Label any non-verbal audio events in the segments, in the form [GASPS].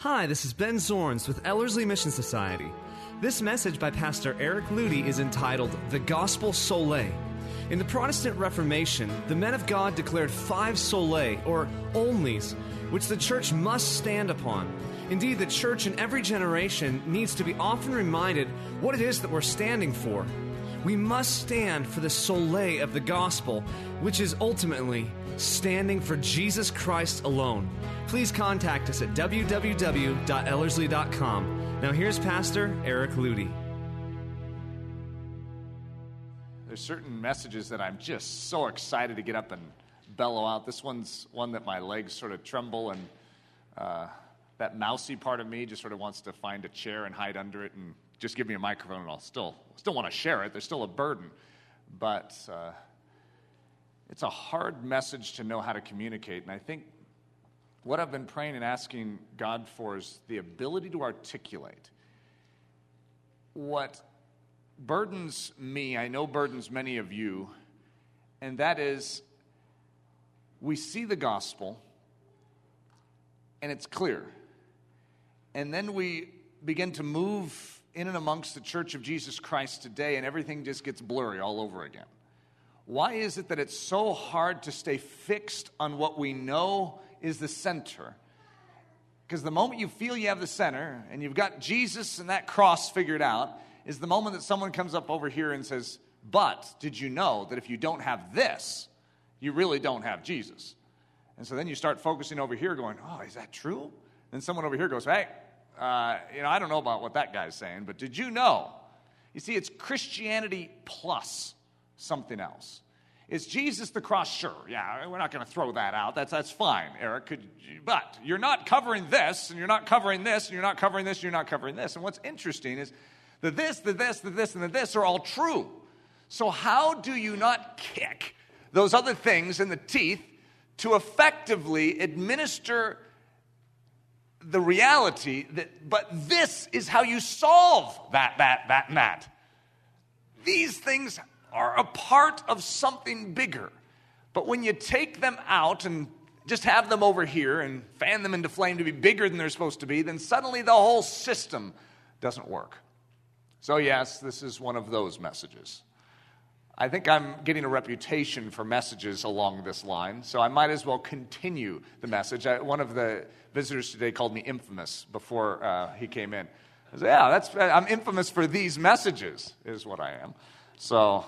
Hi, this is Ben Zorns with Ellerslie Mission Society. This message by Pastor Eric Ludy is entitled The Gospel Solae. In the Protestant Reformation, the men of God declared five solae, or onlys, which the church must stand upon. Indeed, the church in every generation needs to be often reminded what it is that we're standing for. We must stand for the solae of the gospel, which is ultimately standing for Jesus Christ alone. Please contact us at www.ellerslie.com. Now, here's Pastor Eric Ludy. There's certain messages that I'm just so excited to get up and bellow out. This one's one that my legs sort of tremble, and uh, that mousy part of me just sort of wants to find a chair and hide under it and just give me a microphone, and I'll still still want to share it. There's still a burden, but uh, it's a hard message to know how to communicate. And I think what I've been praying and asking God for is the ability to articulate what burdens me, I know burdens many of you, and that is we see the gospel and it's clear. And then we begin to move in and amongst the church of Jesus Christ today, and everything just gets blurry all over again. Why is it that it's so hard to stay fixed on what we know is the center? Because the moment you feel you have the center and you've got Jesus and that cross figured out, is the moment that someone comes up over here and says, But did you know that if you don't have this, you really don't have Jesus? And so then you start focusing over here, going, Oh, is that true? Then someone over here goes, Hey, uh, you know, I don't know about what that guy's saying, but did you know? You see, it's Christianity plus something else. Is Jesus the cross? Sure. Yeah, we're not going to throw that out. That's, that's fine, Eric. Could, but you're not covering this, and you're not covering this, and you're not covering this, and you're not covering this. And what's interesting is the this, the this, the this, and the this are all true. So, how do you not kick those other things in the teeth to effectively administer the reality that, but this is how you solve that, that, that, and that? These things are a part of something bigger. But when you take them out and just have them over here and fan them into flame to be bigger than they're supposed to be, then suddenly the whole system doesn't work. So, yes, this is one of those messages. I think I'm getting a reputation for messages along this line, so I might as well continue the message. I, one of the visitors today called me infamous before uh, he came in. I said, Yeah, that's, I'm infamous for these messages, is what I am. So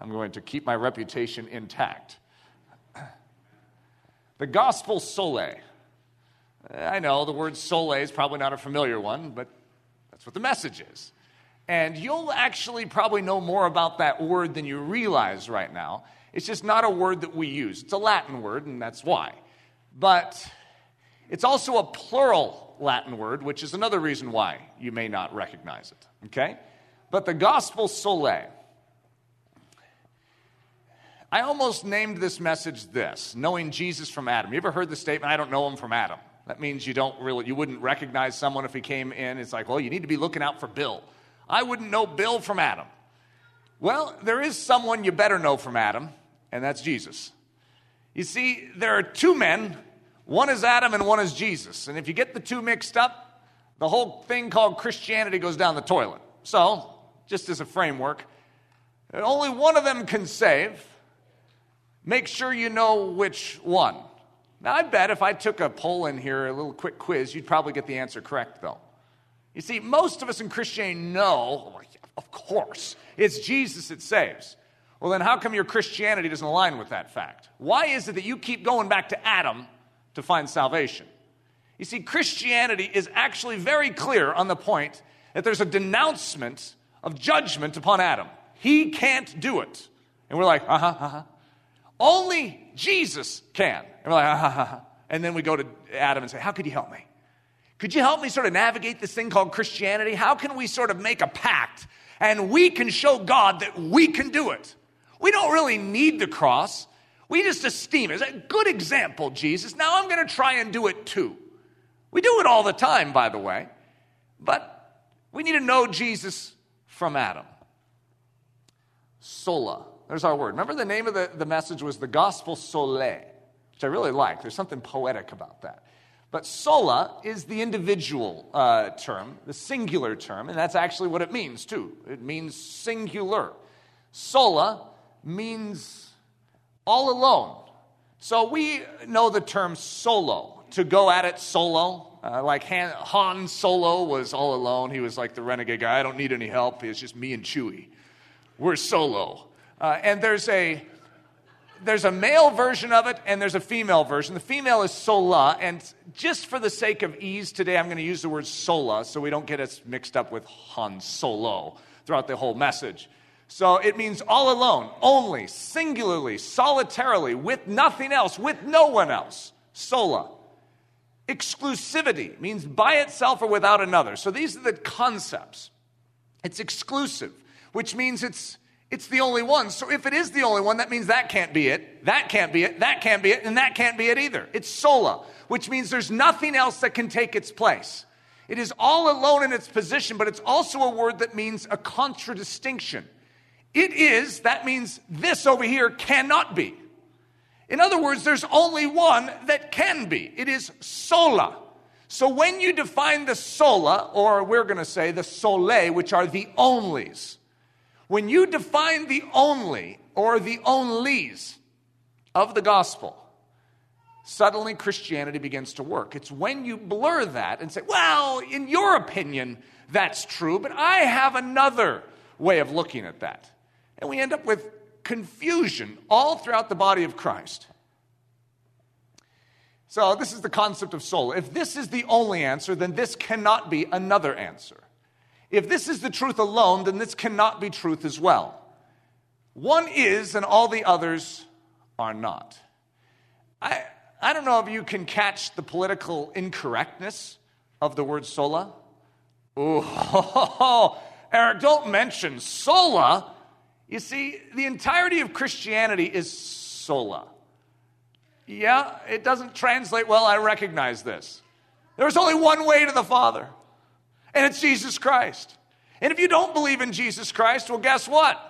I'm going to keep my reputation intact. [CLEARS THROAT] The gospel solae. I know the word solae is probably not a familiar one, but that's what the message is. And you'll actually probably know more about that word than you realize right now. It's just not a word that we use. It's a Latin word, and that's why. But it's also a plural Latin word, which is another reason why you may not recognize it. Okay? But the gospel solae. I almost named this message this knowing Jesus from Adam. You ever heard the statement, I don't know him from Adam? That means you don't really, you wouldn't recognize someone if he came in. It's like, well, you need to be looking out for Bill. I wouldn't know Bill from Adam. Well, there is someone you better know from Adam, and that's Jesus. You see, there are two men, one is Adam and one is Jesus. And if you get the two mixed up, the whole thing called Christianity goes down the toilet. So, just as a framework, only one of them can save. Make sure you know which one. Now, I bet if I took a poll in here, a little quick quiz, you'd probably get the answer correct, though. You see, most of us in Christianity know, of course, it's Jesus that saves. Well, then how come your Christianity doesn't align with that fact? Why is it that you keep going back to Adam to find salvation? You see, Christianity is actually very clear on the point that there's a denouncement of judgment upon Adam. He can't do it. And we're like, uh huh, uh huh. Only Jesus can. And we're like, uh huh, uh huh. And then we go to Adam and say, How could you help me? Could you help me sort of navigate this thing called Christianity? How can we sort of make a pact and we can show God that we can do it? We don't really need the cross. We just esteem it. It's a good example, Jesus. Now I'm going to try and do it too. We do it all the time, by the way. But we need to know Jesus from Adam. Sola. There's our word. Remember the name of the, the message was the Gospel Solae, which I really like. There's something poetic about that. But sola is the individual uh, term, the singular term, and that's actually what it means too. It means singular. Sola means all alone. So we know the term solo, to go at it solo. Uh, like Han, Han, Solo was all alone. He was like the renegade guy. I don't need any help. It's just me and Chewie. We're solo. Uh, and there's a there's a male version of it and there's a female version. The female is sola, and just for the sake of ease today, I'm going to use the word sola so we don't get us mixed up with Han Solo throughout the whole message. So it means all alone, only, singularly, solitarily, with nothing else, with no one else. Sola. Exclusivity means by itself or without another. So these are the concepts. It's exclusive, which means it's it's the only one. So if it is the only one, that means that can't be it, that can't be it, that can't be it, and that can't be it either. It's sola, which means there's nothing else that can take its place. It is all alone in its position, but it's also a word that means a contradistinction. It is, that means this over here cannot be. In other words, there's only one that can be. It is sola. So when you define the sola, or we're going to say the solae, which are the onlys, when you define the only or the onlys of the gospel, suddenly Christianity begins to work. It's when you blur that and say, well, in your opinion, that's true, but I have another way of looking at that. And we end up with confusion all throughout the body of Christ. So, this is the concept of soul. If this is the only answer, then this cannot be another answer. If this is the truth alone, then this cannot be truth as well. One is, and all the others are not. I, I don't know if you can catch the political incorrectness of the word sola. Oh, [LAUGHS] Eric, don't mention sola. You see, the entirety of Christianity is sola. Yeah, it doesn't translate well, I recognize this. There's only one way to the Father and it's Jesus Christ. And if you don't believe in Jesus Christ, well, guess what?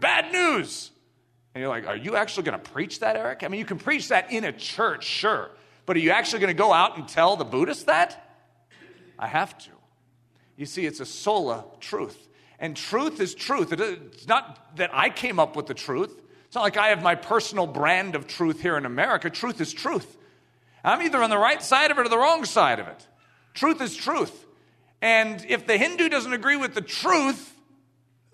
Bad news. And you're like, are you actually going to preach that, Eric? I mean, you can preach that in a church, sure. But are you actually going to go out and tell the Buddhists that? I have to. You see, it's a sola truth. And truth is truth. It's not that I came up with the truth. It's not like I have my personal brand of truth here in America. Truth is truth. I'm either on the right side of it or the wrong side of it. Truth is truth. And if the Hindu doesn't agree with the truth,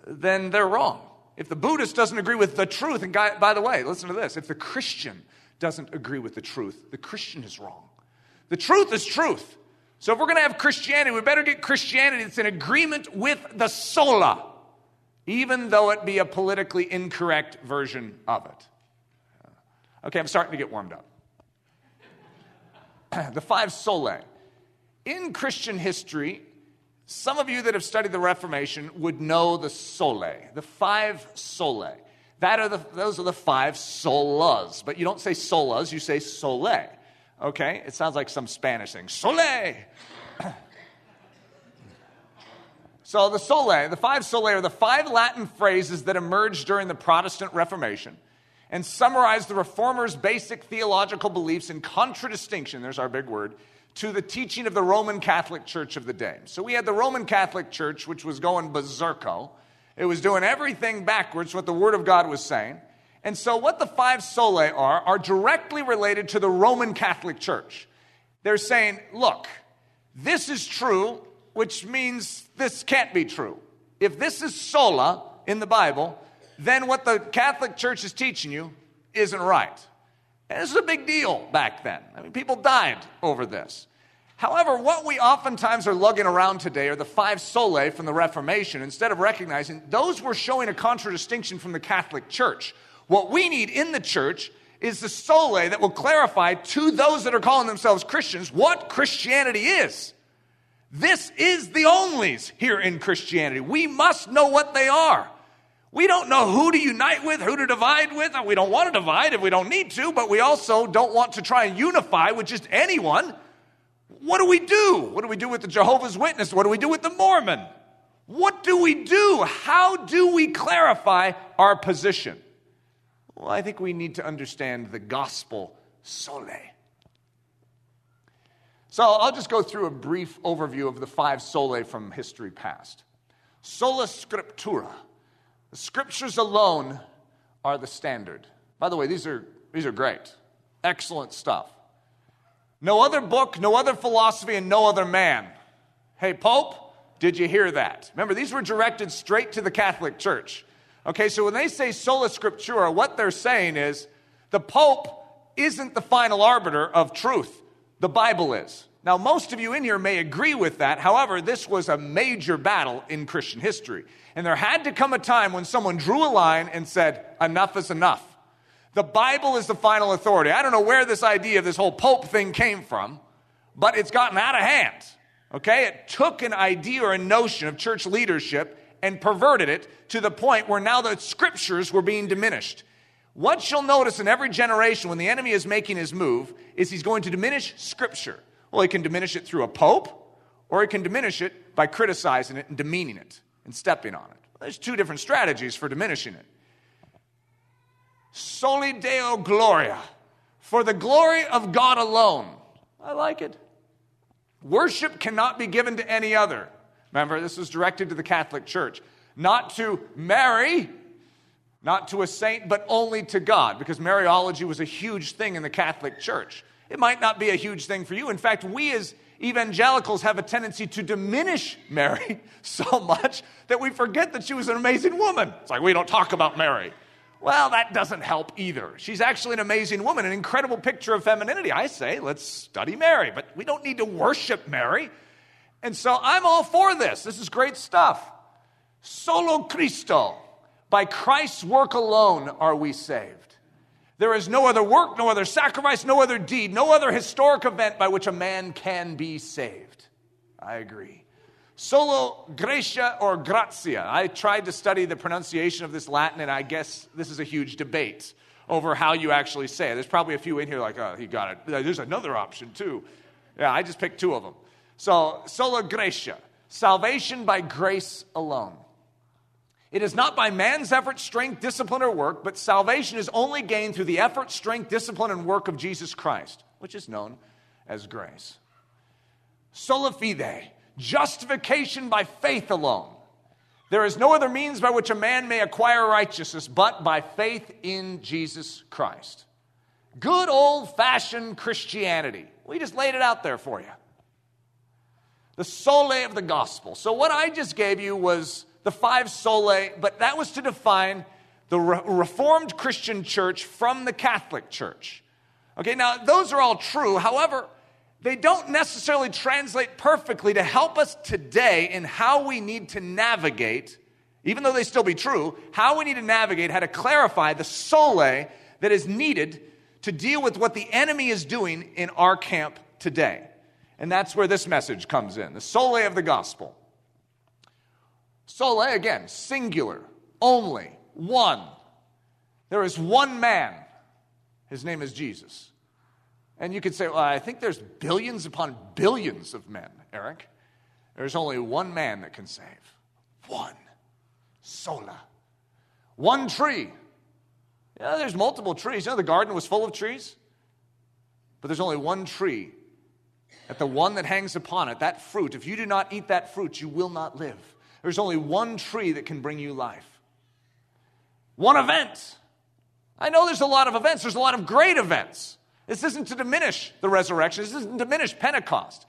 then they're wrong. If the Buddhist doesn't agree with the truth, and by the way, listen to this if the Christian doesn't agree with the truth, the Christian is wrong. The truth is truth. So if we're going to have Christianity, we better get Christianity that's in agreement with the sola, even though it be a politically incorrect version of it. Okay, I'm starting to get warmed up. [CLEARS THROAT] the five solae. In Christian history, some of you that have studied the Reformation would know the solae, the five solae. That are the, those are the five solas. But you don't say solas, you say solae. Okay? It sounds like some Spanish thing. Solae! [CLEARS THROAT] so the solae, the five solae are the five Latin phrases that emerged during the Protestant Reformation and summarize the Reformers' basic theological beliefs in contradistinction, there's our big word, to the teaching of the Roman Catholic Church of the day. So we had the Roman Catholic Church, which was going berserko. It was doing everything backwards, what the Word of God was saying. And so, what the five solae are, are directly related to the Roman Catholic Church. They're saying, look, this is true, which means this can't be true. If this is sola in the Bible, then what the Catholic Church is teaching you isn't right. And this was a big deal back then. I mean, people died over this. However, what we oftentimes are lugging around today are the five solae from the Reformation instead of recognizing those were showing a contradistinction from the Catholic Church. What we need in the church is the solae that will clarify to those that are calling themselves Christians what Christianity is. This is the onlys here in Christianity. We must know what they are. We don't know who to unite with, who to divide with. We don't want to divide if we don't need to, but we also don't want to try and unify with just anyone. What do we do? What do we do with the Jehovah's Witness? What do we do with the Mormon? What do we do? How do we clarify our position? Well, I think we need to understand the gospel solae. So I'll just go through a brief overview of the five solae from history past. Sola Scriptura. The scriptures alone are the standard. By the way, these are, these are great. Excellent stuff. No other book, no other philosophy, and no other man. Hey, Pope, did you hear that? Remember, these were directed straight to the Catholic Church. Okay, so when they say sola scriptura, what they're saying is the Pope isn't the final arbiter of truth, the Bible is. Now, most of you in here may agree with that. However, this was a major battle in Christian history. And there had to come a time when someone drew a line and said, enough is enough. The Bible is the final authority. I don't know where this idea of this whole Pope thing came from, but it's gotten out of hand. Okay? It took an idea or a notion of church leadership and perverted it to the point where now the scriptures were being diminished. What you'll notice in every generation when the enemy is making his move is he's going to diminish scripture. Well, he can diminish it through a pope, or he can diminish it by criticizing it and demeaning it and stepping on it. There's two different strategies for diminishing it. Soli Deo Gloria, for the glory of God alone. I like it. Worship cannot be given to any other. Remember, this was directed to the Catholic Church, not to Mary, not to a saint, but only to God, because Mariology was a huge thing in the Catholic Church. It might not be a huge thing for you. In fact, we as evangelicals have a tendency to diminish Mary [LAUGHS] so much that we forget that she was an amazing woman. It's like we don't talk about Mary. Well, that doesn't help either. She's actually an amazing woman, an incredible picture of femininity. I say, let's study Mary, but we don't need to worship Mary. And so I'm all for this. This is great stuff. Solo Cristo. By Christ's work alone are we saved. There is no other work, no other sacrifice, no other deed, no other historic event by which a man can be saved. I agree. Solo Gratia or Grazia. I tried to study the pronunciation of this Latin, and I guess this is a huge debate over how you actually say it. There's probably a few in here like, oh, he got it. There's another option too. Yeah, I just picked two of them. So, sola gratia, salvation by grace alone. It is not by man's effort, strength, discipline, or work, but salvation is only gained through the effort, strength, discipline, and work of Jesus Christ, which is known as grace. Sola fide, justification by faith alone. There is no other means by which a man may acquire righteousness but by faith in Jesus Christ. Good old fashioned Christianity. We just laid it out there for you. The solae of the gospel. So, what I just gave you was the five solae, but that was to define the Re- Reformed Christian church from the Catholic church. Okay, now those are all true. However, they don't necessarily translate perfectly to help us today in how we need to navigate, even though they still be true, how we need to navigate, how to clarify the solae that is needed to deal with what the enemy is doing in our camp today. And that's where this message comes in the solae of the gospel. Solae, again, singular, only, one. There is one man. His name is Jesus. And you could say, well, I think there's billions upon billions of men, Eric. There's only one man that can save. One. Sola. One tree. Yeah, there's multiple trees. You know, the garden was full of trees. But there's only one tree. That the one that hangs upon it, that fruit, if you do not eat that fruit, you will not live. There's only one tree that can bring you life. One event. I know there's a lot of events, there's a lot of great events. This isn't to diminish the resurrection, this isn't to diminish Pentecost.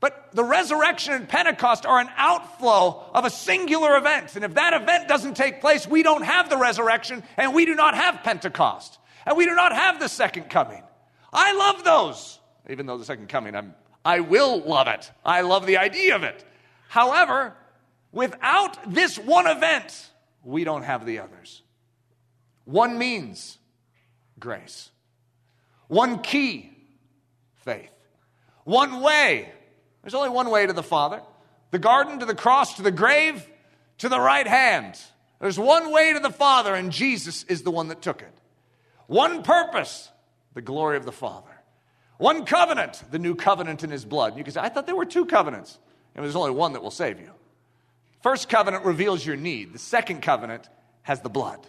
But the resurrection and Pentecost are an outflow of a singular event. And if that event doesn't take place, we don't have the resurrection and we do not have Pentecost. And we do not have the second coming. I love those. Even though the second coming, I'm, I will love it. I love the idea of it. However, without this one event, we don't have the others. One means grace. One key, faith. One way. There's only one way to the Father the garden, to the cross, to the grave, to the right hand. There's one way to the Father, and Jesus is the one that took it. One purpose, the glory of the Father. One covenant, the new covenant in his blood. You can say, I thought there were two covenants. And there's only one that will save you. First covenant reveals your need, the second covenant has the blood.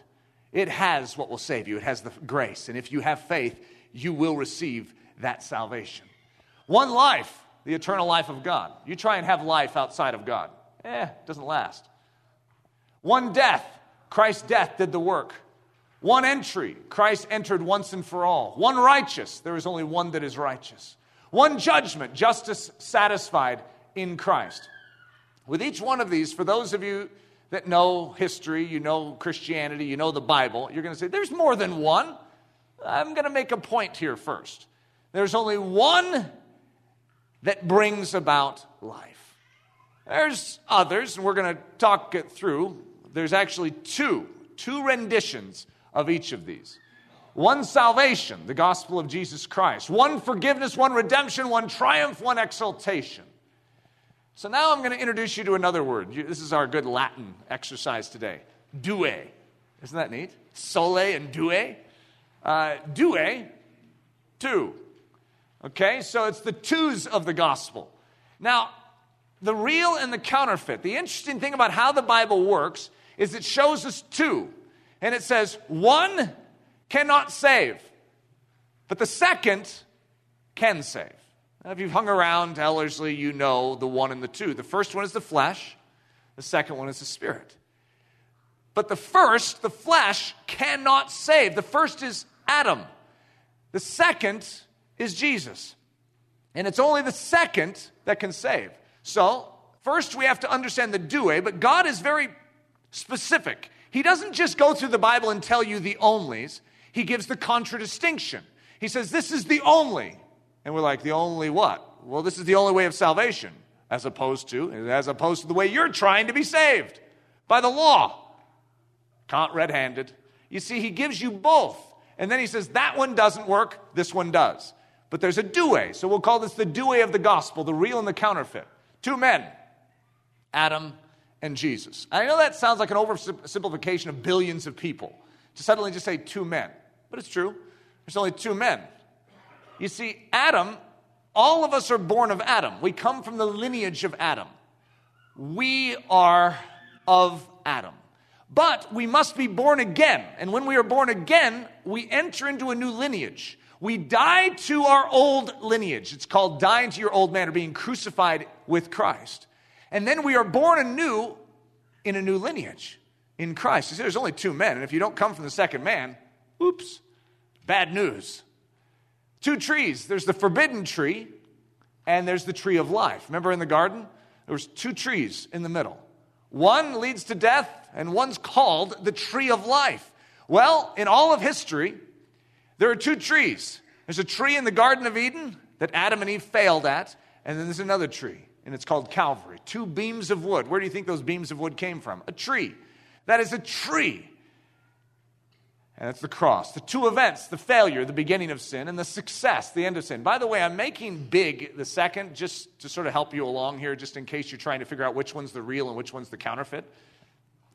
It has what will save you, it has the grace. And if you have faith, you will receive that salvation. One life, the eternal life of God. You try and have life outside of God. Eh, doesn't last. One death, Christ's death did the work. One entry, Christ entered once and for all. One righteous, there is only one that is righteous. One judgment, justice satisfied in Christ. With each one of these, for those of you that know history, you know Christianity, you know the Bible, you're going to say, there's more than one. I'm going to make a point here first. There's only one that brings about life. There's others, and we're going to talk it through. There's actually two, two renditions of each of these. One salvation, the gospel of Jesus Christ. One forgiveness, one redemption, one triumph, one exaltation. So now I'm going to introduce you to another word. This is our good Latin exercise today. Due. Isn't that neat? Solae and due. Uh, due, two. Okay, so it's the twos of the gospel. Now, the real and the counterfeit. The interesting thing about how the Bible works is it shows us two. And it says, one cannot save, but the second can save. If you've hung around Ellerslie, you know the one and the two. The first one is the flesh, the second one is the spirit. But the first, the flesh, cannot save. The first is Adam, the second is Jesus. And it's only the second that can save. So, first we have to understand the due, but God is very specific. He doesn't just go through the Bible and tell you the onlys, He gives the contradistinction. He says, This is the only. And we're like, The only what? Well, this is the only way of salvation, as opposed to, as opposed to the way you're trying to be saved by the law. Caught red handed. You see, He gives you both. And then He says, That one doesn't work, this one does. But there's a due. Way. So we'll call this the due way of the gospel, the real and the counterfeit. Two men, Adam and Jesus. I know that sounds like an oversimplification of billions of people to suddenly just say two men, but it's true. There's only two men. You see, Adam, all of us are born of Adam. We come from the lineage of Adam. We are of Adam. But we must be born again. And when we are born again, we enter into a new lineage. We die to our old lineage. It's called dying to your old man or being crucified with Christ. And then we are born anew in a new lineage in Christ. You see, there's only two men, and if you don't come from the second man, oops, bad news. Two trees. There's the forbidden tree, and there's the tree of life. Remember in the garden? There was two trees in the middle. One leads to death, and one's called the tree of life. Well, in all of history, there are two trees. There's a tree in the Garden of Eden that Adam and Eve failed at, and then there's another tree, and it's called Calvary. Two beams of wood. Where do you think those beams of wood came from? A tree. That is a tree. And that's the cross. The two events the failure, the beginning of sin, and the success, the end of sin. By the way, I'm making big the second just to sort of help you along here, just in case you're trying to figure out which one's the real and which one's the counterfeit.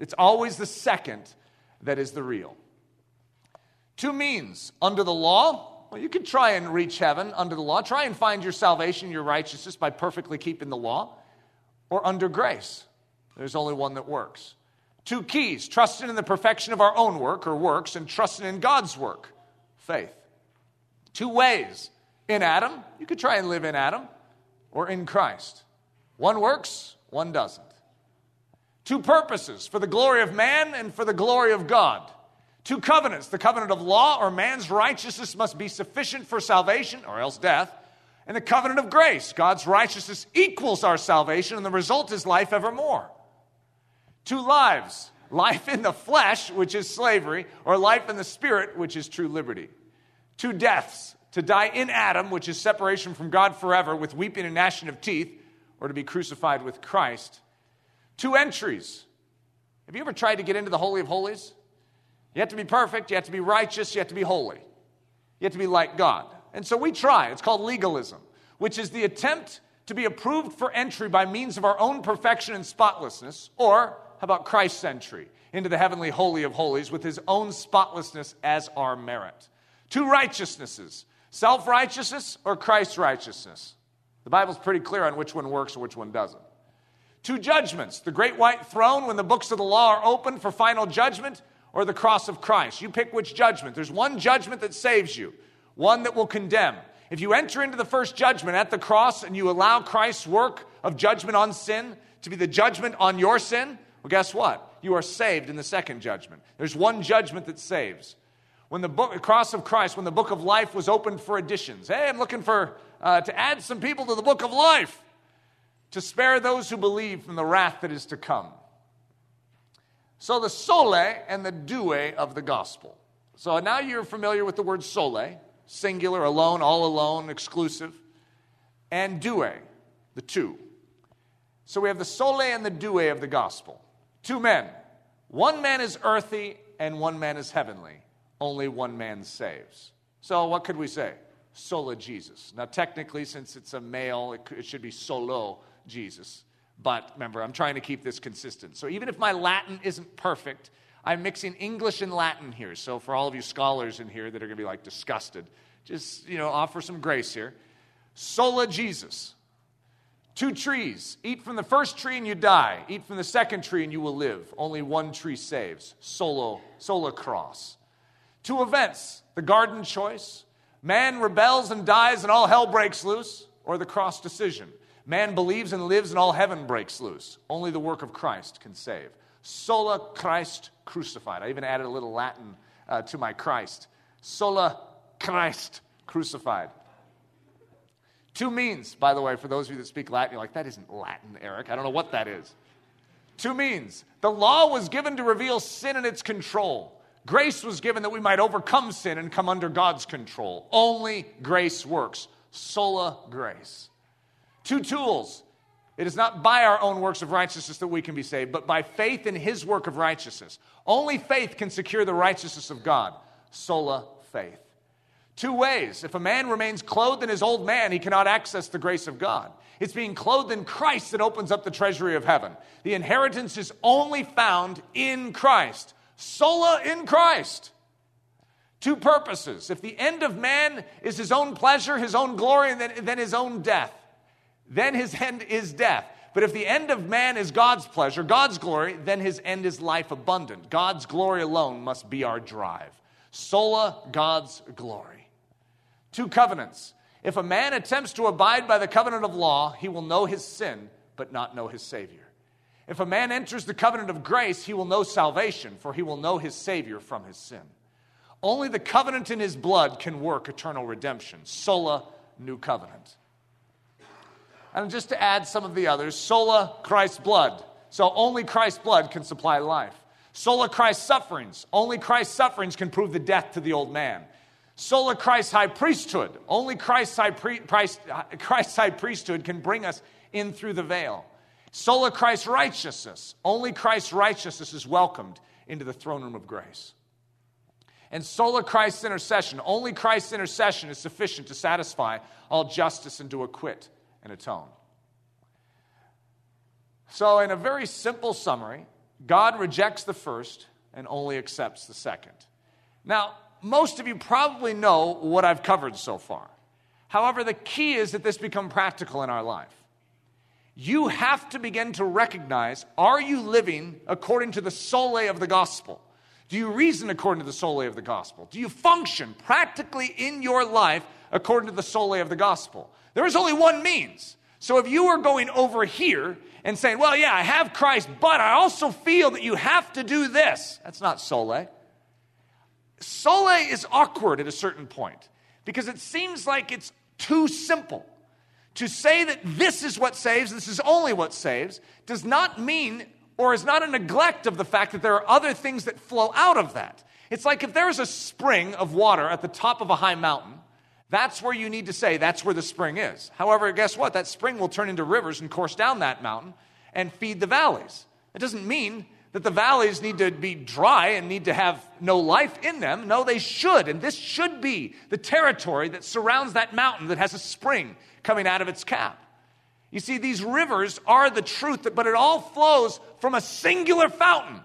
It's always the second that is the real. Two means under the law, well, you can try and reach heaven under the law. Try and find your salvation, your righteousness by perfectly keeping the law, or under grace. There's only one that works. Two keys trusting in the perfection of our own work or works, and trusting in God's work, faith. Two ways. In Adam, you could try and live in Adam, or in Christ. One works, one doesn't. Two purposes for the glory of man and for the glory of God. Two covenants the covenant of law, or man's righteousness must be sufficient for salvation, or else death, and the covenant of grace. God's righteousness equals our salvation, and the result is life evermore. Two lives life in the flesh, which is slavery, or life in the spirit, which is true liberty. Two deaths to die in Adam, which is separation from God forever with weeping and gnashing of teeth, or to be crucified with Christ. Two entries. Have you ever tried to get into the Holy of Holies? You have to be perfect, you have to be righteous, you have to be holy. You have to be like God. And so we try. It's called legalism, which is the attempt to be approved for entry by means of our own perfection and spotlessness, or how about Christ's entry into the heavenly holy of holies with his own spotlessness as our merit? Two righteousnesses self righteousness or Christ's righteousness. The Bible's pretty clear on which one works or which one doesn't. Two judgments the great white throne when the books of the law are opened for final judgment, or the cross of Christ. You pick which judgment. There's one judgment that saves you, one that will condemn. If you enter into the first judgment at the cross and you allow Christ's work of judgment on sin to be the judgment on your sin, well, guess what? You are saved in the second judgment. There's one judgment that saves. When the book, cross of Christ, when the book of life was opened for additions, hey, I'm looking for uh, to add some people to the book of life to spare those who believe from the wrath that is to come. So the solae and the due of the gospel. So now you're familiar with the word solae, singular, alone, all alone, exclusive, and due, the two. So we have the solae and the due of the gospel. Two men. One man is earthy and one man is heavenly. Only one man saves. So what could we say? Sola Jesus. Now, technically, since it's a male, it, it should be solo Jesus. But remember, I'm trying to keep this consistent. So even if my Latin isn't perfect, I'm mixing English and Latin here. So for all of you scholars in here that are going to be like disgusted, just, you know, offer some grace here. Sola Jesus. Two trees. Eat from the first tree and you die. Eat from the second tree and you will live. Only one tree saves. Solo, sola cross. Two events the garden choice. Man rebels and dies and all hell breaks loose, or the cross decision. Man believes and lives and all heaven breaks loose. Only the work of Christ can save. Sola Christ crucified. I even added a little Latin uh, to my Christ. Sola Christ crucified. Two means, by the way, for those of you that speak Latin, you're like, that isn't Latin, Eric. I don't know what that is. Two means. The law was given to reveal sin and its control. Grace was given that we might overcome sin and come under God's control. Only grace works. Sola grace. Two tools. It is not by our own works of righteousness that we can be saved, but by faith in his work of righteousness. Only faith can secure the righteousness of God. Sola faith. Two ways. If a man remains clothed in his old man, he cannot access the grace of God. It's being clothed in Christ that opens up the treasury of heaven. The inheritance is only found in Christ. Sola in Christ. Two purposes. If the end of man is his own pleasure, his own glory, and then, then his own death, then his [LAUGHS] end is death. But if the end of man is God's pleasure, God's glory, then his end is life abundant. God's glory alone must be our drive. Sola, God's glory. Two covenants. If a man attempts to abide by the covenant of law, he will know his sin, but not know his Savior. If a man enters the covenant of grace, he will know salvation, for he will know his Savior from his sin. Only the covenant in his blood can work eternal redemption. Sola, new covenant. And just to add some of the others, sola Christ's blood. So only Christ's blood can supply life. Sola Christ's sufferings. Only Christ's sufferings can prove the death to the old man. Sola Christ's high priesthood. Only Christ's high, pre- Christ's high priesthood can bring us in through the veil. Sola Christ's righteousness. Only Christ's righteousness is welcomed into the throne room of grace. And sola Christ's intercession. Only Christ's intercession is sufficient to satisfy all justice and to acquit and atone. So, in a very simple summary, God rejects the first and only accepts the second. Now, most of you probably know what I've covered so far. However, the key is that this become practical in our life. You have to begin to recognize are you living according to the solae of the gospel? Do you reason according to the solae of the gospel? Do you function practically in your life according to the solae of the gospel? There is only one means. So if you are going over here and saying, well, yeah, I have Christ, but I also feel that you have to do this, that's not solae. Solae is awkward at a certain point because it seems like it's too simple. To say that this is what saves, this is only what saves, does not mean or is not a neglect of the fact that there are other things that flow out of that. It's like if there's a spring of water at the top of a high mountain, that's where you need to say that's where the spring is. However, guess what? That spring will turn into rivers and course down that mountain and feed the valleys. It doesn't mean that the valleys need to be dry and need to have no life in them. No, they should. And this should be the territory that surrounds that mountain that has a spring coming out of its cap. You see, these rivers are the truth, but it all flows from a singular fountain.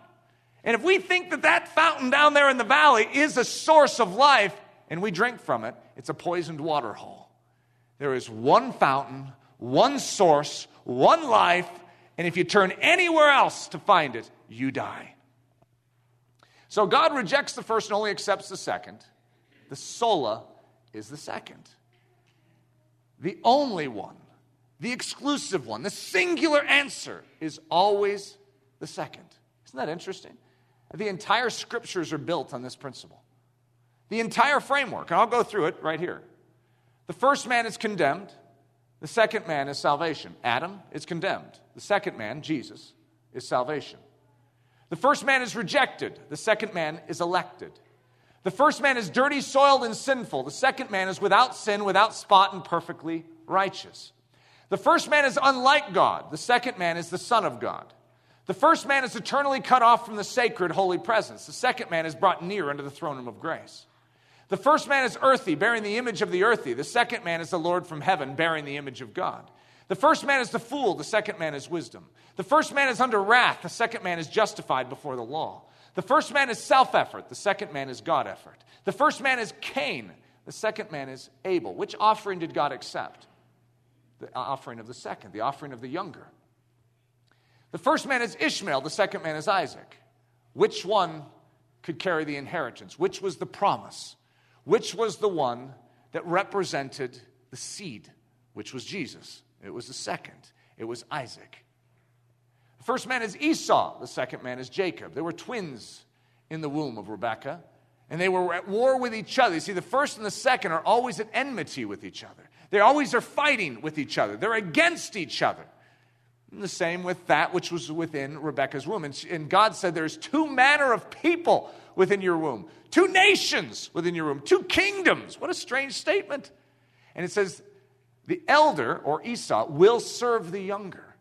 And if we think that that fountain down there in the valley is a source of life and we drink from it, it's a poisoned water hole. There is one fountain, one source, one life, and if you turn anywhere else to find it, you die. So God rejects the first and only accepts the second. The sola is the second. the only one, the exclusive one, the singular answer is always the second. Isn't that interesting? The entire scriptures are built on this principle. The entire framework, and I'll go through it right here. The first man is condemned, the second man is salvation. Adam is condemned, the second man, Jesus, is salvation. The first man is rejected, the second man is elected. The first man is dirty, soiled, and sinful. The second man is without sin, without spot, and perfectly righteous. The first man is unlike God. The second man is the Son of God. The first man is eternally cut off from the sacred, holy presence. The second man is brought near unto the throne room of grace. The first man is earthy, bearing the image of the earthy. The second man is the Lord from heaven, bearing the image of God. The first man is the fool, the second man is wisdom. The first man is under wrath, the second man is justified before the law. The first man is self effort, the second man is God effort. The first man is Cain, the second man is Abel. Which offering did God accept? The offering of the second, the offering of the younger. The first man is Ishmael, the second man is Isaac. Which one could carry the inheritance? Which was the promise? Which was the one that represented the seed, which was Jesus? It was the second. It was Isaac. The first man is Esau, the second man is Jacob. They were twins in the womb of Rebekah, and they were at war with each other. You see, the first and the second are always at enmity with each other. They always are fighting with each other. They're against each other. And the same with that which was within Rebekah's womb. And, and God said, There's two manner of people within your womb, two nations within your womb, two kingdoms. What a strange statement. And it says, the elder, or Esau, will serve the younger.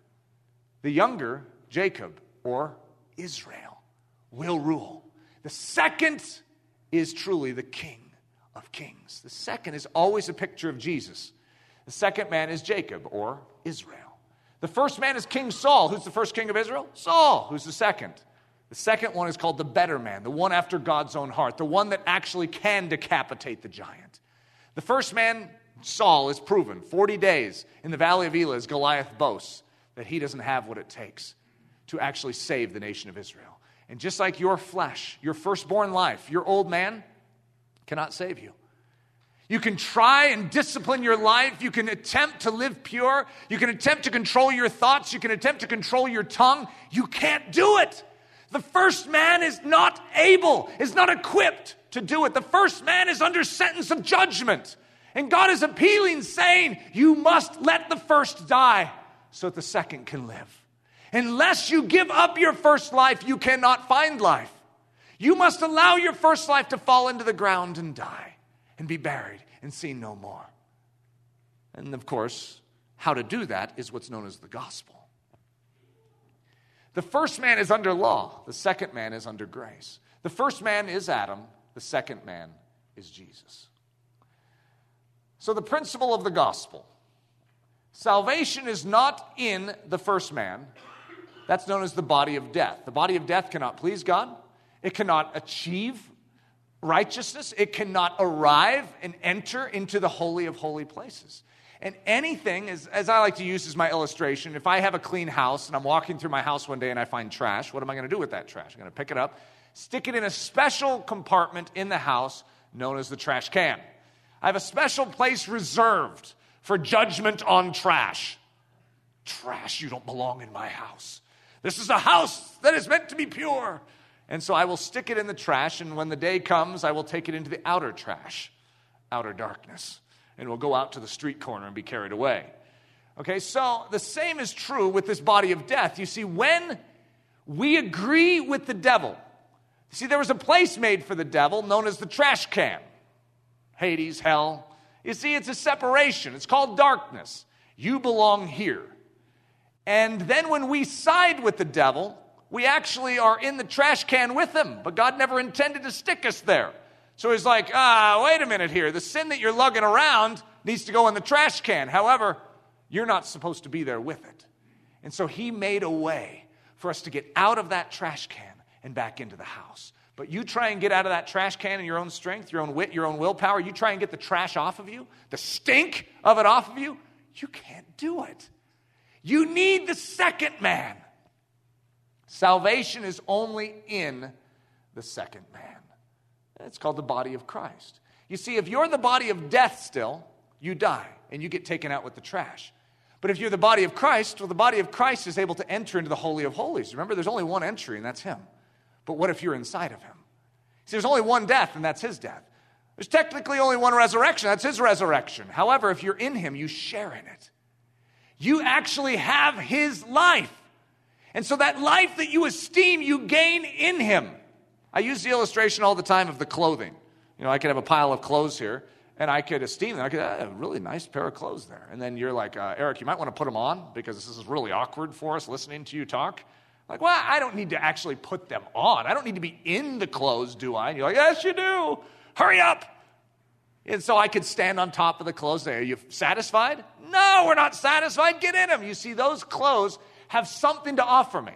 The younger, Jacob, or Israel, will rule. The second is truly the king of kings. The second is always a picture of Jesus. The second man is Jacob, or Israel. The first man is King Saul. Who's the first king of Israel? Saul. Who's the second? The second one is called the better man, the one after God's own heart, the one that actually can decapitate the giant. The first man Saul is proven 40 days in the valley of Elah as Goliath boasts that he doesn't have what it takes to actually save the nation of Israel. And just like your flesh, your firstborn life, your old man cannot save you. You can try and discipline your life. You can attempt to live pure. You can attempt to control your thoughts. You can attempt to control your tongue. You can't do it. The first man is not able, is not equipped to do it. The first man is under sentence of judgment. And God is appealing, saying, You must let the first die so that the second can live. Unless you give up your first life, you cannot find life. You must allow your first life to fall into the ground and die and be buried and seen no more. And of course, how to do that is what's known as the gospel. The first man is under law, the second man is under grace. The first man is Adam, the second man is Jesus. So, the principle of the gospel salvation is not in the first man. That's known as the body of death. The body of death cannot please God, it cannot achieve righteousness, it cannot arrive and enter into the holy of holy places. And anything, as, I like to use as my illustration, if I have a clean house and I'm walking through my house one day and I find trash, what am I going to do with that trash? I'm going to pick it up, stick it in a special compartment in the house known as the trash can. I have a special place reserved for judgment on trash. Trash, you don't belong in my house. This is a house that is meant to be pure. And so I will stick it in the trash, and when the day comes, I will take it into the outer trash, outer darkness, and we'll go out to the street corner and be carried away. Okay, so the same is true with this body of death. You see, when we agree with the devil, see, there was a place made for the devil known as the trash can. Hades, hell. You see, it's a separation. It's called darkness. You belong here. And then when we side with the devil, we actually are in the trash can with him, but God never intended to stick us there. So he's like, ah, wait a minute here. The sin that you're lugging around needs to go in the trash can. However, you're not supposed to be there with it. And so he made a way for us to get out of that trash can and back into the house. But you try and get out of that trash can in your own strength, your own wit, your own willpower. You try and get the trash off of you, the stink of it off of you. You can't do it. You need the second man. Salvation is only in the second man. It's called the body of Christ. You see, if you're the body of death still, you die and you get taken out with the trash. But if you're the body of Christ, well, the body of Christ is able to enter into the Holy of Holies. Remember, there's only one entry, and that's Him. But what if you're inside of Him? See, there's only one death, and that's His death. There's technically only one resurrection, that's His resurrection. However, if you're in Him, you share in it. You actually have His life. And so that life that you esteem, you gain in Him. I use the illustration all the time of the clothing. You know, I could have a pile of clothes here, and I could esteem them. I could have a really nice pair of clothes there. And then you're like, uh, Eric, you might want to put them on because this is really awkward for us listening to you talk. Like, well, I don't need to actually put them on. I don't need to be in the clothes, do I? And you're like, yes, you do. Hurry up. And so I could stand on top of the clothes. Say, are you satisfied? No, we're not satisfied. Get in them. You see, those clothes have something to offer me.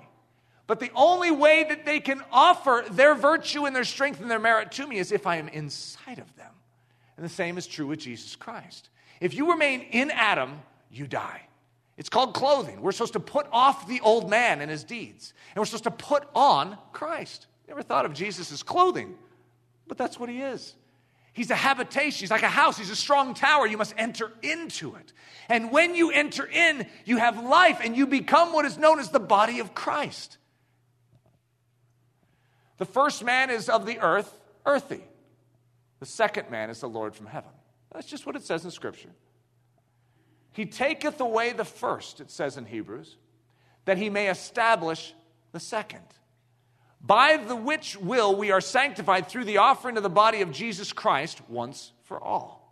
But the only way that they can offer their virtue and their strength and their merit to me is if I am inside of them. And the same is true with Jesus Christ. If you remain in Adam, you die. It's called clothing. We're supposed to put off the old man and his deeds, and we're supposed to put on Christ. Never thought of Jesus as clothing, but that's what he is. He's a habitation. He's like a house. He's a strong tower. You must enter into it. And when you enter in, you have life and you become what is known as the body of Christ. The first man is of the earth, earthy. The second man is the Lord from heaven. That's just what it says in Scripture. He taketh away the first, it says in Hebrews, that he may establish the second. By the which will we are sanctified through the offering of the body of Jesus Christ once for all.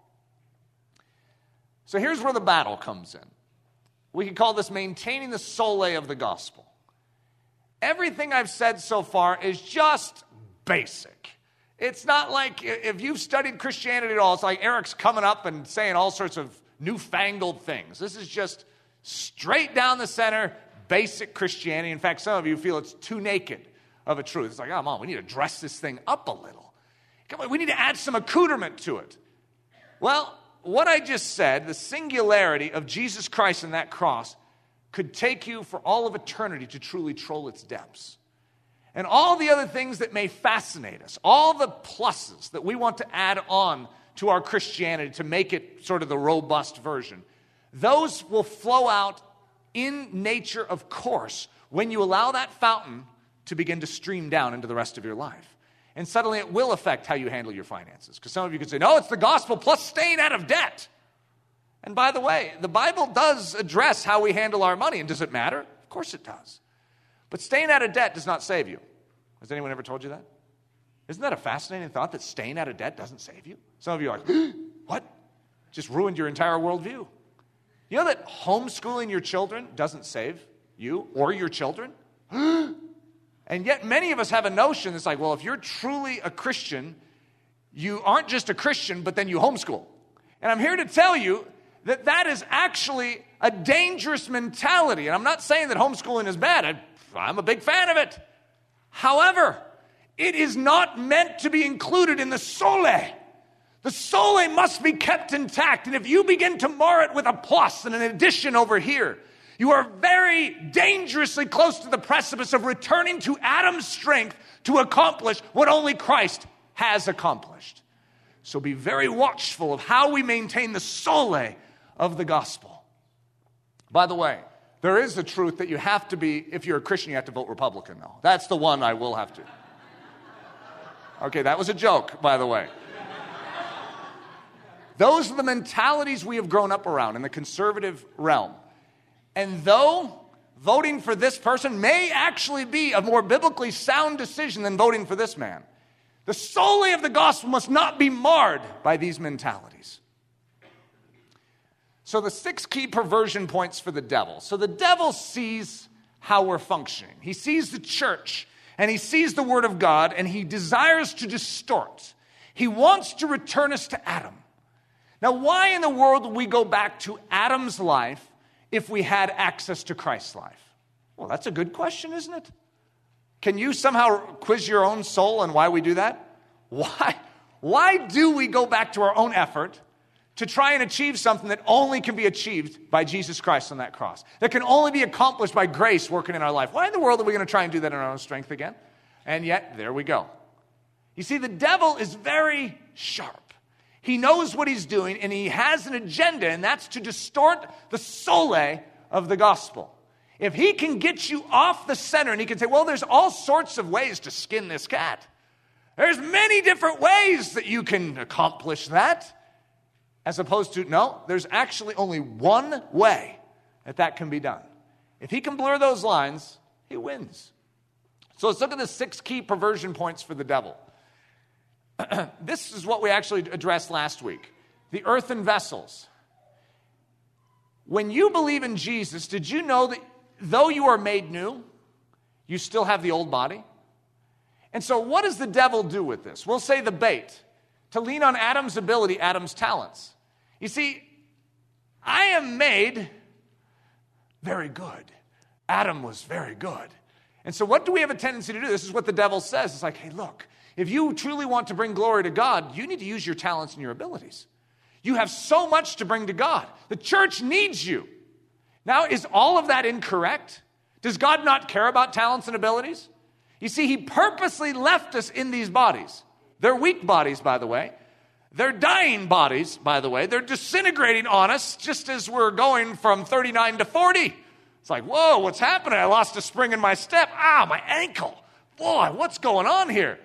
So here's where the battle comes in. We can call this maintaining the solae of the gospel. Everything I've said so far is just basic. It's not like if you've studied Christianity at all, it's like Eric's coming up and saying all sorts of newfangled things. This is just straight down the center, basic Christianity. In fact, some of you feel it's too naked of a truth. It's like, oh, mom, we need to dress this thing up a little. Come on, we need to add some accoutrement to it. Well, what I just said, the singularity of Jesus Christ and that cross, could take you for all of eternity to truly troll its depths and all the other things that may fascinate us, all the pluses that we want to add on to our Christianity to make it sort of the robust version, those will flow out in nature, of course, when you allow that fountain to begin to stream down into the rest of your life. And suddenly it will affect how you handle your finances. Because some of you could say, no, it's the gospel plus staying out of debt. And by the way, the Bible does address how we handle our money. And does it matter? Of course it does. But staying out of debt does not save you. Has anyone ever told you that? Isn't that a fascinating thought that staying out of debt doesn't save you? Some of you are like, what? Just ruined your entire worldview. You know that homeschooling your children doesn't save you or your children? and yet, many of us have a notion that's like, well, if you're truly a Christian, you aren't just a Christian, but then you homeschool. And I'm here to tell you that that is actually a dangerous mentality. And I'm not saying that homeschooling is bad, I'm a big fan of it. However, it is not meant to be included in the solae. The solae must be kept intact. And if you begin to mar it with a plus and an addition over here, you are very dangerously close to the precipice of returning to Adam's strength to accomplish what only Christ has accomplished. So be very watchful of how we maintain the solae of the gospel. By the way, there is the truth that you have to be, if you're a Christian, you have to vote Republican, though. That's the one I will have to. Okay, that was a joke, by the way. Those are the mentalities we have grown up around in the conservative realm. And though voting for this person may actually be a more biblically sound decision than voting for this man, the solae of the gospel must not be marred by these mentalities. So, the six key perversion points for the devil. So, the devil sees how we're functioning, he sees the church and he sees the word of God and he desires to distort. He wants to return us to Adam. Now, why in the world would we go back to Adam's life if we had access to Christ's life? Well, that's a good question, isn't it? Can you somehow quiz your own soul on why we do that? Why? Why do we go back to our own effort to try and achieve something that only can be achieved by Jesus Christ on that cross, that can only be accomplished by grace working in our life. Why in the world are we going to try and do that in our own strength again? And yet, there we go. You see, the devil is very sharp. He knows what he's doing, and he has an agenda, and that's to distort the solae of the gospel. If he can get you off the center and he can say, well, there's all sorts of ways to skin this cat. There's many different ways that you can accomplish that. As opposed to, no, there's actually only one way that that can be done. If he can blur those lines, he wins. So let's look at the six key perversion points for the devil. [CLEARS THROAT] this is what we actually addressed last week the earthen vessels. When you believe in Jesus, did you know that though you are made new, you still have the old body? And so, what does the devil do with this? We'll say the bait to lean on Adam's ability, Adam's talents. You see, I am made very good. Adam was very good. And so, what do we have a tendency to do? This is what the devil says. It's like, hey, look, if you truly want to bring glory to God, you need to use your talents and your abilities. You have so much to bring to God. The church needs you. Now, is all of that incorrect? Does God not care about talents and abilities? You see, He purposely left us in these bodies. They're weak bodies, by the way. They're dying bodies, by the way. They're disintegrating on us just as we're going from 39 to 40. It's like, whoa, what's happening? I lost a spring in my step. Ah, my ankle. Boy, what's going on here?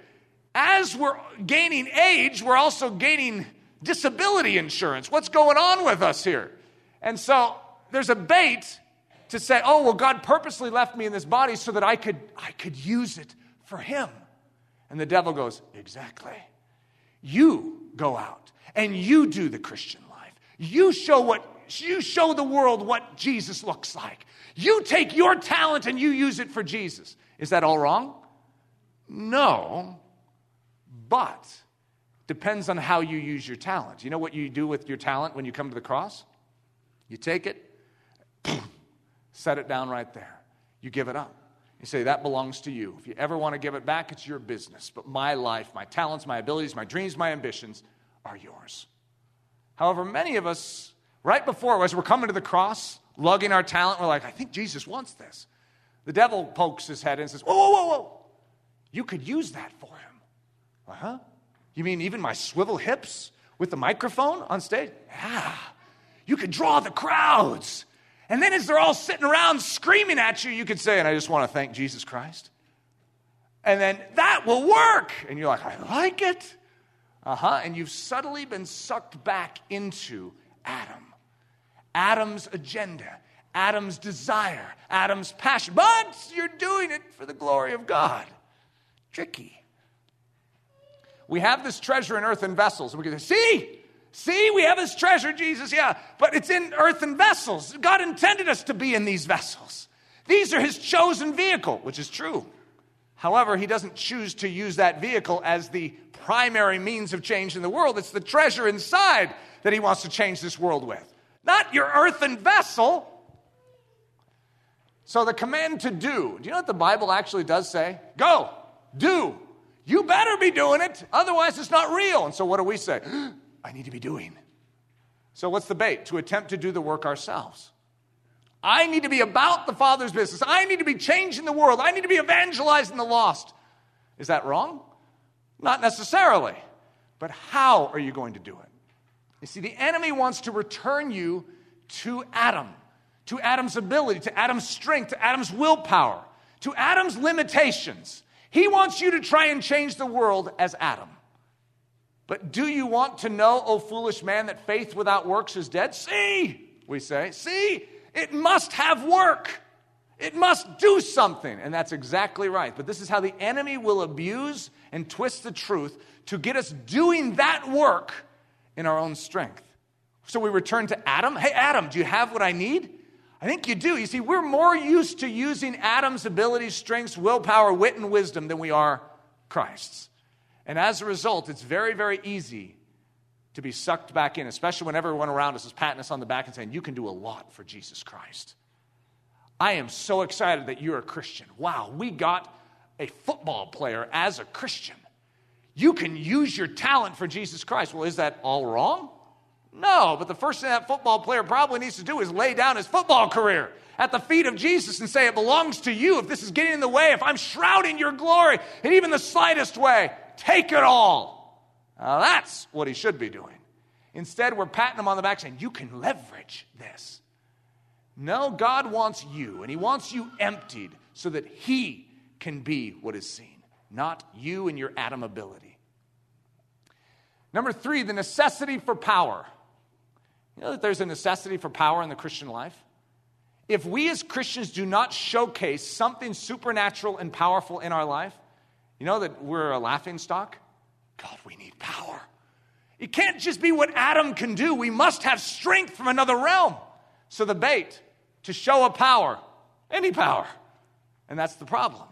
As we're gaining age, we're also gaining disability insurance. What's going on with us here? And so there's a bait to say, oh, well, God purposely left me in this body so that I could, I could use it for Him. And the devil goes, exactly. You go out and you do the Christian life. You show what you show the world what Jesus looks like. You take your talent and you use it for Jesus. Is that all wrong? No. But depends on how you use your talent. You know what you do with your talent when you come to the cross? You take it, [CLEARS THROAT] set it down right there. You give it up. You say, That belongs to you. If you ever want to give it back, it's your business. But my life, my talents, my abilities, my dreams, my ambitions are yours. However, many of us, right before, as we're coming to the cross, lugging our talent, we're like, I think Jesus wants this. The devil pokes his head and says, Whoa, whoa, whoa, whoa. You could use that for him. Uh huh. You mean even my swivel hips with the microphone on stage? Yeah. You could draw the crowds. And then as they're all sitting around screaming at you, you could say, and I just want to thank Jesus Christ. And then that will work. And you're like, I like it. Uh huh. And you've subtly been sucked back into Adam. Adam's agenda, Adam's desire, Adam's passion. But you're doing it for the glory of God. Tricky. We have this treasure in earthen vessels. We can say, see, see, we have this treasure, Jesus, yeah, but it's in earthen vessels. God intended us to be in these vessels. These are his chosen vehicle, which is true. However, he doesn't choose to use that vehicle as the primary means of change in the world. It's the treasure inside that he wants to change this world with, not your earthen vessel. So, the command to do, do you know what the Bible actually does say? Go, do. You better be doing it, otherwise, it's not real. And so, what do we say? [GASPS] I need to be doing. So, what's the bait? To attempt to do the work ourselves. I need to be about the Father's business. I need to be changing the world. I need to be evangelizing the lost. Is that wrong? Not necessarily. But how are you going to do it? You see, the enemy wants to return you to Adam, to Adam's ability, to Adam's strength, to Adam's willpower, to Adam's limitations. He wants you to try and change the world as Adam. But do you want to know, O foolish man, that faith without works is dead? See, we say, see, it must have work. It must do something. And that's exactly right. But this is how the enemy will abuse and twist the truth to get us doing that work in our own strength. So we return to Adam. Hey, Adam, do you have what I need? I think you do. You see, we're more used to using Adam's abilities, strengths, willpower, wit, and wisdom than we are Christ's. And as a result, it's very, very easy to be sucked back in, especially when everyone around us is patting us on the back and saying, You can do a lot for Jesus Christ. I am so excited that you're a Christian. Wow, we got a football player as a Christian. You can use your talent for Jesus Christ. Well, is that all wrong? No, but the first thing that football player probably needs to do is lay down his football career at the feet of Jesus and say, It belongs to you. If this is getting in the way, if I'm shrouding your glory in even the slightest way, take it all. Now, that's what he should be doing. Instead, we're patting him on the back saying, You can leverage this. No, God wants you, and He wants you emptied so that He can be what is seen, not you and your Adam ability. Number three, the necessity for power. You know that there's a necessity for power in the Christian life? If we as Christians do not showcase something supernatural and powerful in our life, you know that we're a laughing stock? God, we need power. It can't just be what Adam can do. We must have strength from another realm. So the bait to show a power, any power. And that's the problem.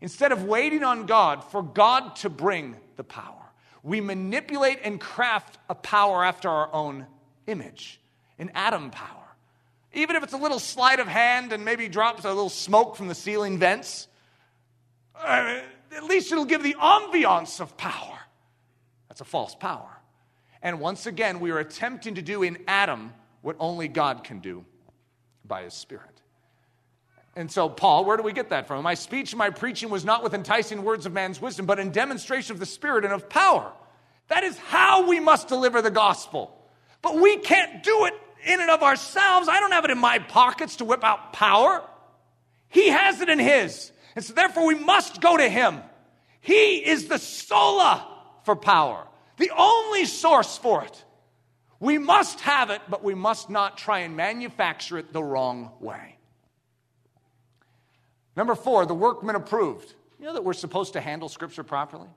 Instead of waiting on God for God to bring the power, we manipulate and craft a power after our own image, an Adam power. Even if it's a little sleight of hand and maybe drops a little smoke from the ceiling vents, uh, at least it'll give the ambiance of power. That's a false power. And once again, we are attempting to do in Adam what only God can do by his Spirit. And so, Paul, where do we get that from? My speech and my preaching was not with enticing words of man's wisdom, but in demonstration of the Spirit and of power. That is how we must deliver the gospel. But we can't do it in and of ourselves. I don't have it in my pockets to whip out power. He has it in his. And so, therefore, we must go to him. He is the sola for power, the only source for it. We must have it, but we must not try and manufacture it the wrong way. Number four, the workman approved. You know that we're supposed to handle Scripture properly?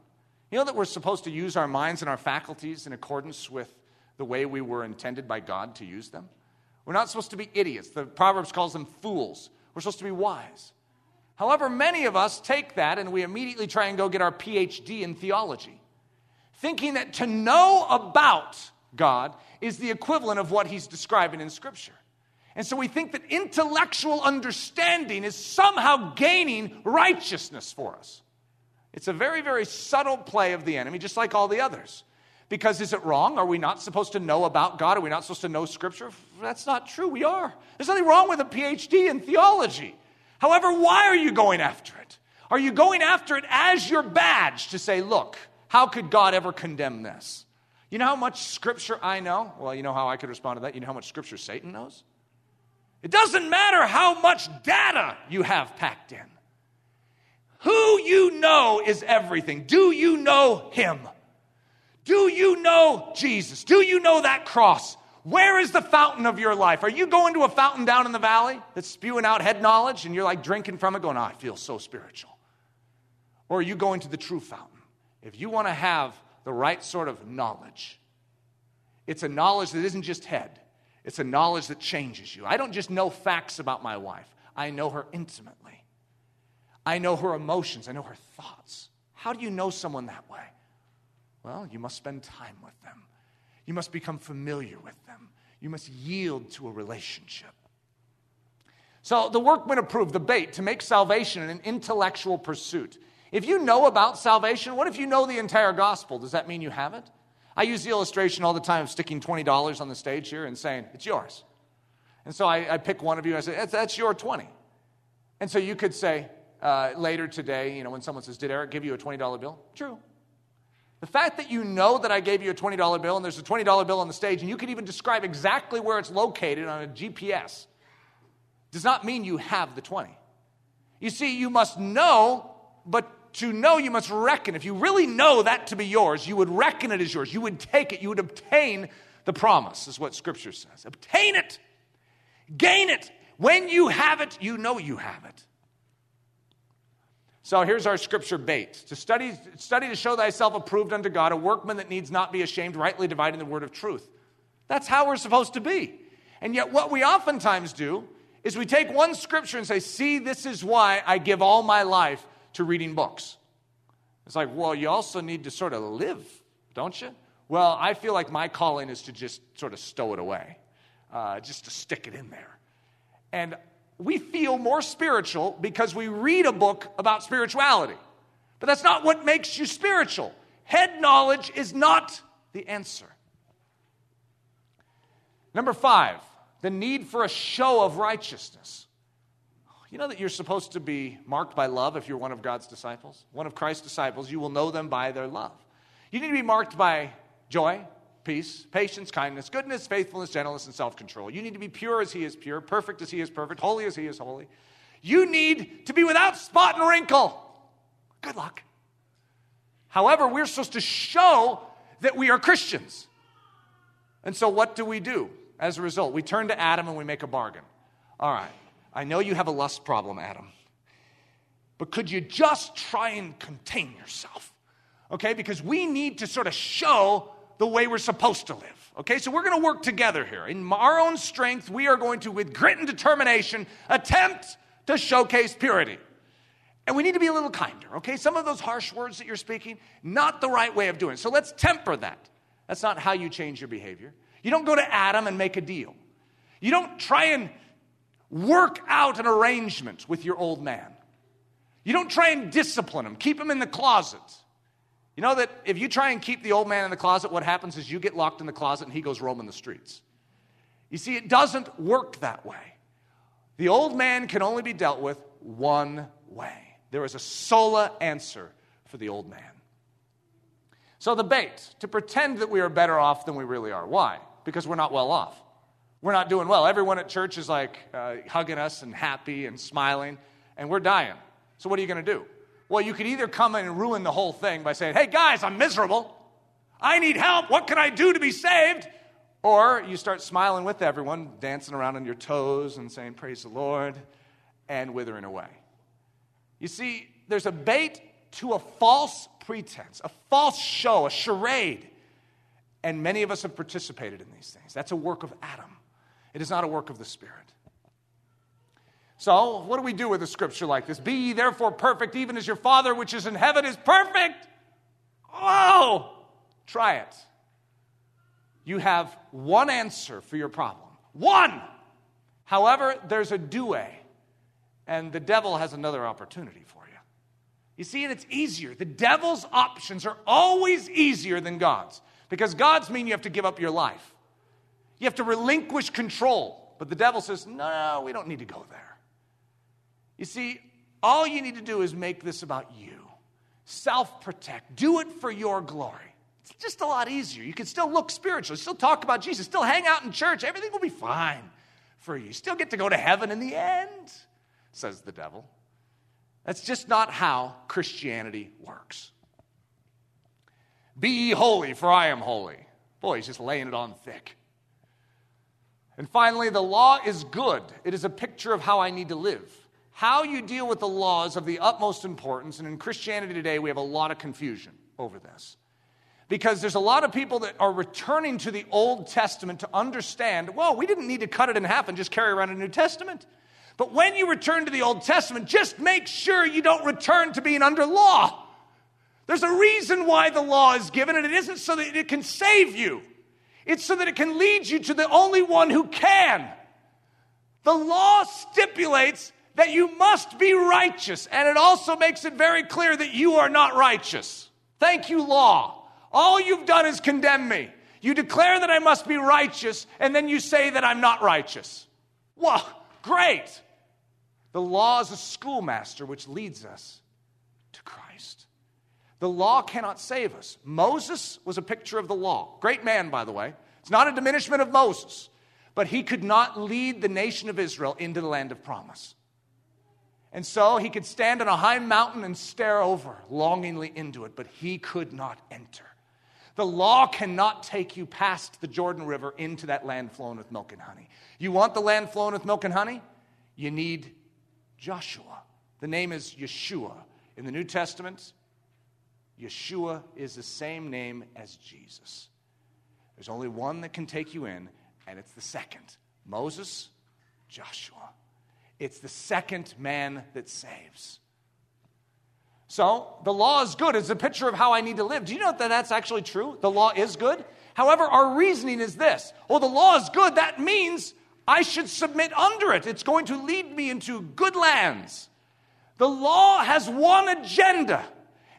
You know that we're supposed to use our minds and our faculties in accordance with the way we were intended by God to use them? We're not supposed to be idiots. The Proverbs calls them fools. We're supposed to be wise. However, many of us take that and we immediately try and go get our PhD in theology, thinking that to know about God is the equivalent of what he's describing in Scripture. And so we think that intellectual understanding is somehow gaining righteousness for us. It's a very, very subtle play of the enemy, just like all the others. Because is it wrong? Are we not supposed to know about God? Are we not supposed to know Scripture? That's not true. We are. There's nothing wrong with a PhD in theology. However, why are you going after it? Are you going after it as your badge to say, look, how could God ever condemn this? You know how much scripture I know? Well, you know how I could respond to that? You know how much scripture Satan knows? It doesn't matter how much data you have packed in. Who you know is everything. Do you know Him? Do you know Jesus? Do you know that cross? Where is the fountain of your life? Are you going to a fountain down in the valley that's spewing out head knowledge and you're like drinking from it, going, oh, I feel so spiritual? Or are you going to the true fountain? If you want to have the right sort of knowledge. It's a knowledge that isn't just head, it's a knowledge that changes you. I don't just know facts about my wife, I know her intimately. I know her emotions, I know her thoughts. How do you know someone that way? Well, you must spend time with them. You must become familiar with them. You must yield to a relationship. So the workman approved the bait to make salvation an intellectual pursuit. If you know about salvation, what if you know the entire gospel? Does that mean you have it? I use the illustration all the time of sticking $20 on the stage here and saying, it's yours. And so I, I pick one of you, and I say, that's, that's, your 20. And so you could say uh, later today, you know, when someone says, did Eric give you a $20 bill? True. The fact that you know that I gave you a $20 bill and there's a $20 bill on the stage and you can even describe exactly where it's located on a GPS does not mean you have the 20. You see, you must know, but to know, you must reckon. If you really know that to be yours, you would reckon it as yours. You would take it. You would obtain the promise, is what Scripture says. Obtain it, gain it. When you have it, you know you have it. So here's our scripture bait to study, study to show thyself approved unto God, a workman that needs not be ashamed, rightly dividing the word of truth. That's how we're supposed to be. And yet, what we oftentimes do is we take one scripture and say, See, this is why I give all my life to reading books. It's like, well, you also need to sort of live, don't you? Well, I feel like my calling is to just sort of stow it away, uh, just to stick it in there. And we feel more spiritual because we read a book about spirituality. But that's not what makes you spiritual. Head knowledge is not the answer. Number five, the need for a show of righteousness. You know that you're supposed to be marked by love if you're one of God's disciples? One of Christ's disciples, you will know them by their love. You need to be marked by joy, peace, patience, kindness, goodness, faithfulness, gentleness, and self control. You need to be pure as He is pure, perfect as He is perfect, holy as He is holy. You need to be without spot and wrinkle. Good luck. However, we're supposed to show that we are Christians. And so, what do we do as a result? We turn to Adam and we make a bargain. All right, I know you have a lust problem, Adam, but could you just try and contain yourself? Okay, because we need to sort of show the way we're supposed to live. Okay, so we're going to work together here. In our own strength, we are going to, with grit and determination, attempt to showcase purity. And we need to be a little kinder, okay? Some of those harsh words that you're speaking, not the right way of doing it. So let's temper that. That's not how you change your behavior. You don't go to Adam and make a deal. You don't try and work out an arrangement with your old man. You don't try and discipline him, keep him in the closet. You know that if you try and keep the old man in the closet, what happens is you get locked in the closet and he goes roaming the streets. You see, it doesn't work that way. The old man can only be dealt with one way. There is a sola answer for the old man. So, the bait to pretend that we are better off than we really are. Why? Because we're not well off. We're not doing well. Everyone at church is like uh, hugging us and happy and smiling, and we're dying. So, what are you going to do? Well, you could either come in and ruin the whole thing by saying, hey guys, I'm miserable. I need help. What can I do to be saved? Or you start smiling with everyone, dancing around on your toes and saying, Praise the Lord, and withering away. You see, there's a bait to a false pretense, a false show, a charade. And many of us have participated in these things. That's a work of Adam, it is not a work of the Spirit. So, what do we do with a scripture like this? Be ye therefore perfect, even as your Father which is in heaven is perfect. Oh, try it you have one answer for your problem. One! However, there's a due, and the devil has another opportunity for you. You see, and it's easier. The devil's options are always easier than God's because God's mean you have to give up your life, you have to relinquish control. But the devil says, no, no, we don't need to go there. You see, all you need to do is make this about you, self protect, do it for your glory. It's just a lot easier. You can still look spiritual, still talk about Jesus, still hang out in church. Everything will be fine for you. Still get to go to heaven in the end, says the devil. That's just not how Christianity works. Be ye holy, for I am holy. Boy, he's just laying it on thick. And finally, the law is good. It is a picture of how I need to live. How you deal with the law is of the utmost importance, and in Christianity today, we have a lot of confusion over this because there's a lot of people that are returning to the Old Testament to understand, well, we didn't need to cut it in half and just carry around a New Testament. But when you return to the Old Testament, just make sure you don't return to being under law. There's a reason why the law is given, and it isn't so that it can save you, it's so that it can lead you to the only one who can. The law stipulates that you must be righteous, and it also makes it very clear that you are not righteous. Thank you, law. All you've done is condemn me. You declare that I must be righteous, and then you say that I'm not righteous. Well, great. The law is a schoolmaster which leads us to Christ. The law cannot save us. Moses was a picture of the law. Great man, by the way. It's not a diminishment of Moses, but he could not lead the nation of Israel into the land of promise. And so he could stand on a high mountain and stare over longingly into it, but he could not enter. The law cannot take you past the Jordan River into that land flowing with milk and honey. You want the land flowing with milk and honey? You need Joshua. The name is Yeshua. In the New Testament, Yeshua is the same name as Jesus. There's only one that can take you in, and it's the second Moses, Joshua. It's the second man that saves. So the law is good. It's a picture of how I need to live. Do you know that that's actually true? The law is good. However, our reasoning is this well, the law is good. That means I should submit under it. It's going to lead me into good lands. The law has one agenda,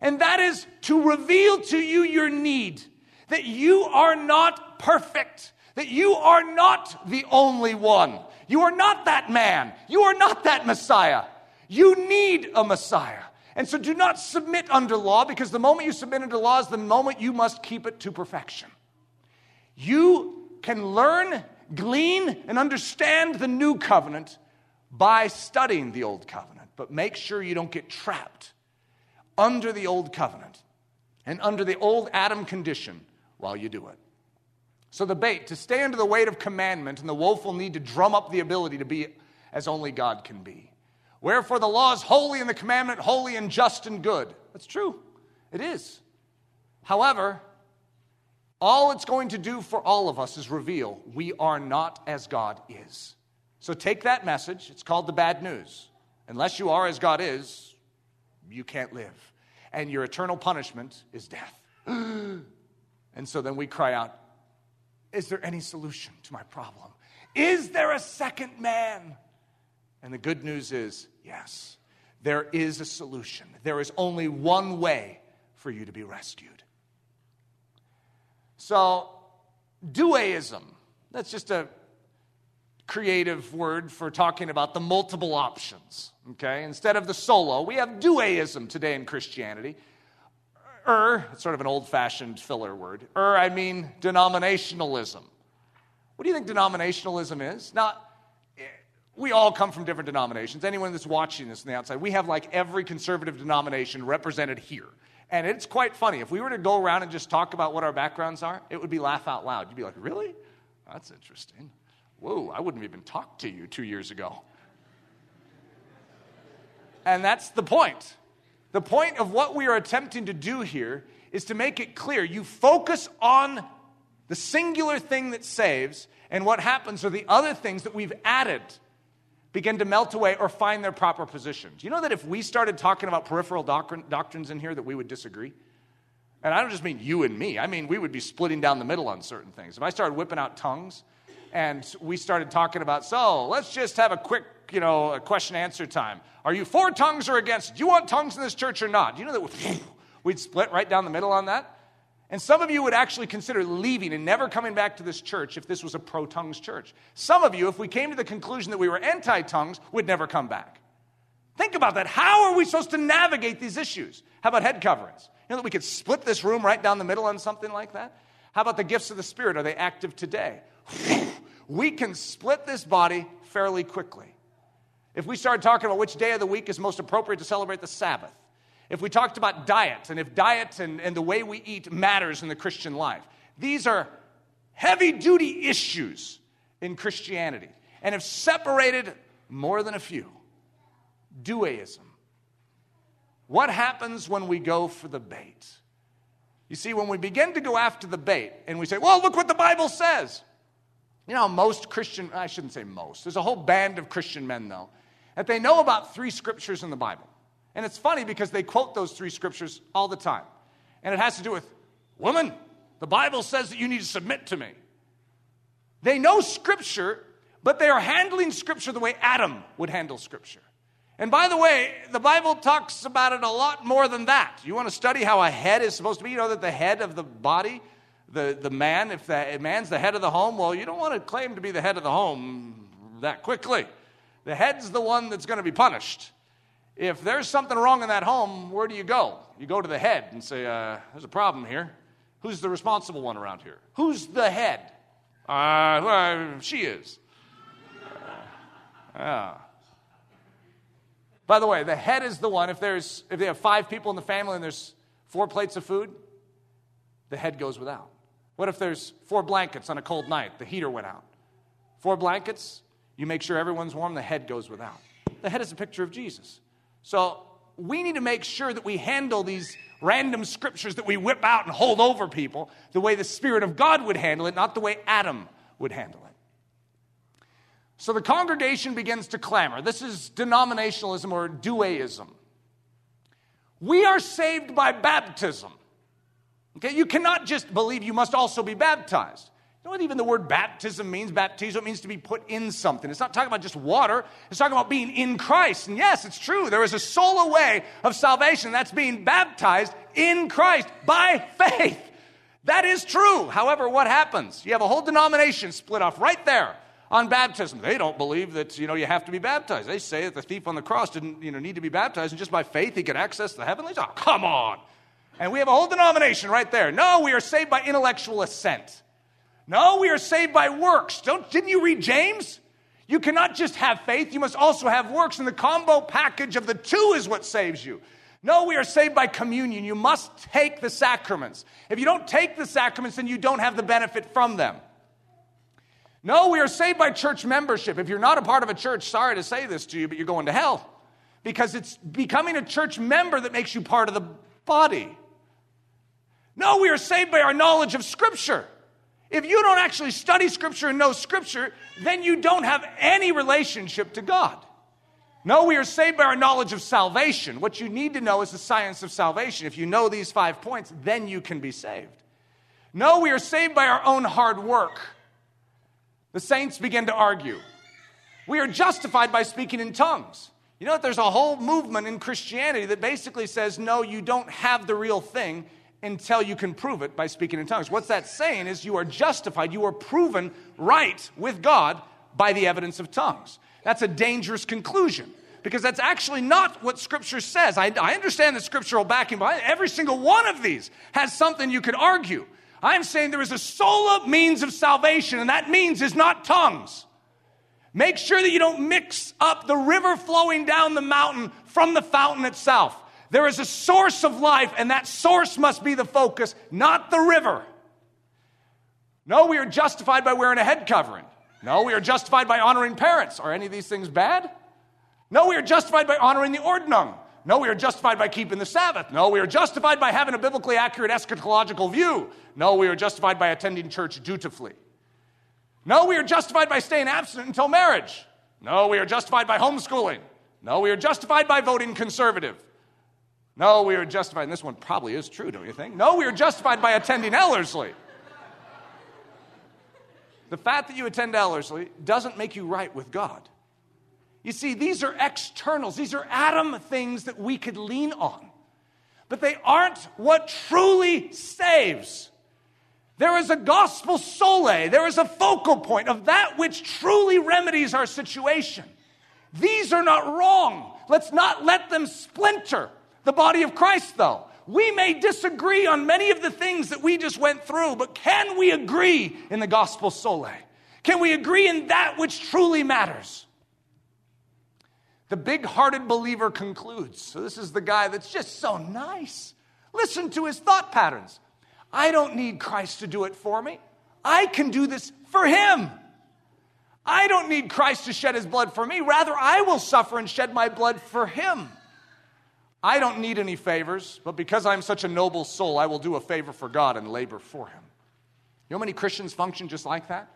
and that is to reveal to you your need, that you are not perfect, that you are not the only one. You are not that man. You are not that Messiah. You need a Messiah. And so do not submit under law because the moment you submit under law is the moment you must keep it to perfection. You can learn, glean, and understand the new covenant by studying the old covenant, but make sure you don't get trapped under the old covenant and under the old Adam condition while you do it. So, the bait to stay under the weight of commandment and the woeful need to drum up the ability to be as only God can be. Wherefore, the law is holy and the commandment holy and just and good. That's true. It is. However, all it's going to do for all of us is reveal we are not as God is. So take that message. It's called the bad news. Unless you are as God is, you can't live. And your eternal punishment is death. [GASPS] and so then we cry out, is there any solution to my problem? Is there a second man? And the good news is yes, there is a solution. There is only one way for you to be rescued. So, doueism, that's just a creative word for talking about the multiple options. Okay? Instead of the solo, we have doueism today in Christianity. Er, it's sort of an old fashioned filler word. Er, I mean denominationalism. What do you think denominationalism is? Now, we all come from different denominations. Anyone that's watching this on the outside, we have like every conservative denomination represented here. And it's quite funny. If we were to go around and just talk about what our backgrounds are, it would be laugh out loud. You'd be like, really? That's interesting. Whoa, I wouldn't even talk to you two years ago. And that's the point. The point of what we are attempting to do here is to make it clear. You focus on the singular thing that saves, and what happens are the other things that we've added begin to melt away or find their proper positions. You know that if we started talking about peripheral doctrine, doctrines in here, that we would disagree? And I don't just mean you and me, I mean we would be splitting down the middle on certain things. If I started whipping out tongues and we started talking about, so let's just have a quick you know, a question answer time. Are you for tongues or against? Do you want tongues in this church or not? Do you know that [LAUGHS] we'd split right down the middle on that? And some of you would actually consider leaving and never coming back to this church if this was a pro tongues church. Some of you, if we came to the conclusion that we were anti tongues, would never come back. Think about that. How are we supposed to navigate these issues? How about head coverings? You know that we could split this room right down the middle on something like that? How about the gifts of the Spirit? Are they active today? [LAUGHS] we can split this body fairly quickly. If we started talking about which day of the week is most appropriate to celebrate the Sabbath, if we talked about diet and if diet and, and the way we eat matters in the Christian life, these are heavy duty issues in Christianity and have separated more than a few. Doueism. What happens when we go for the bait? You see, when we begin to go after the bait and we say, well, look what the Bible says. You know, most Christian, I shouldn't say most, there's a whole band of Christian men, though, that they know about three scriptures in the Bible. And it's funny because they quote those three scriptures all the time. And it has to do with, woman, the Bible says that you need to submit to me. They know scripture, but they are handling scripture the way Adam would handle scripture. And by the way, the Bible talks about it a lot more than that. You want to study how a head is supposed to be? You know that the head of the body, the, the man, if the man's the head of the home, well, you don't want to claim to be the head of the home that quickly. The head's the one that's going to be punished. If there's something wrong in that home, where do you go? You go to the head and say, uh, There's a problem here. Who's the responsible one around here? Who's the head? Uh, well, she is. Uh, yeah. By the way, the head is the one, if, there's, if they have five people in the family and there's four plates of food, the head goes without. What if there's four blankets on a cold night? The heater went out. Four blankets, you make sure everyone's warm, the head goes without. The head is a picture of Jesus. So we need to make sure that we handle these random scriptures that we whip out and hold over people the way the Spirit of God would handle it, not the way Adam would handle it. So the congregation begins to clamor. This is denominationalism or doueism. We are saved by baptism. Okay, you cannot just believe, you must also be baptized. You know what even the word baptism means? Baptizo means to be put in something. It's not talking about just water, it's talking about being in Christ. And yes, it's true. There is a solo way of salvation that's being baptized in Christ by faith. That is true. However, what happens? You have a whole denomination split off right there on baptism. They don't believe that you know you have to be baptized. They say that the thief on the cross didn't you know need to be baptized, and just by faith he could access the heavenlies. Oh, come on! And we have a whole denomination right there. No, we are saved by intellectual assent. No, we are saved by works. Don't, didn't you read James? You cannot just have faith, you must also have works, and the combo package of the two is what saves you. No, we are saved by communion. You must take the sacraments. If you don't take the sacraments, then you don't have the benefit from them. No, we are saved by church membership. If you're not a part of a church, sorry to say this to you, but you're going to hell. Because it's becoming a church member that makes you part of the body. No, we are saved by our knowledge of Scripture. If you don't actually study Scripture and know Scripture, then you don't have any relationship to God. No, we are saved by our knowledge of salvation. What you need to know is the science of salvation. If you know these five points, then you can be saved. No, we are saved by our own hard work. The saints begin to argue. We are justified by speaking in tongues. You know that there's a whole movement in Christianity that basically says, no, you don't have the real thing until you can prove it by speaking in tongues. What's that saying is you are justified, you are proven right with God by the evidence of tongues. That's a dangerous conclusion because that's actually not what Scripture says. I, I understand the scriptural backing, but every single one of these has something you could argue. I'm saying there is a sola means of salvation, and that means is not tongues. Make sure that you don't mix up the river flowing down the mountain from the fountain itself. There is a source of life, and that source must be the focus, not the river. No, we are justified by wearing a head covering. No, we are justified by honoring parents. Are any of these things bad? No, we are justified by honoring the ordnung. No, we are justified by keeping the Sabbath. No, we are justified by having a biblically accurate eschatological view. No, we are justified by attending church dutifully. No, we are justified by staying abstinent until marriage. No, we are justified by homeschooling. No, we are justified by voting conservative. No, we are justified, and this one probably is true, don't you think? No, we are justified by attending Ellerslie. The fact that you attend Ellerslie doesn't make you right with God. You see, these are externals, these are Adam things that we could lean on, but they aren't what truly saves. There is a gospel solae, there is a focal point of that which truly remedies our situation. These are not wrong. Let's not let them splinter the body of Christ, though. We may disagree on many of the things that we just went through, but can we agree in the gospel solae? Can we agree in that which truly matters? The big hearted believer concludes. So, this is the guy that's just so nice. Listen to his thought patterns. I don't need Christ to do it for me. I can do this for him. I don't need Christ to shed his blood for me. Rather, I will suffer and shed my blood for him. I don't need any favors, but because I'm such a noble soul, I will do a favor for God and labor for him. You know how many Christians function just like that?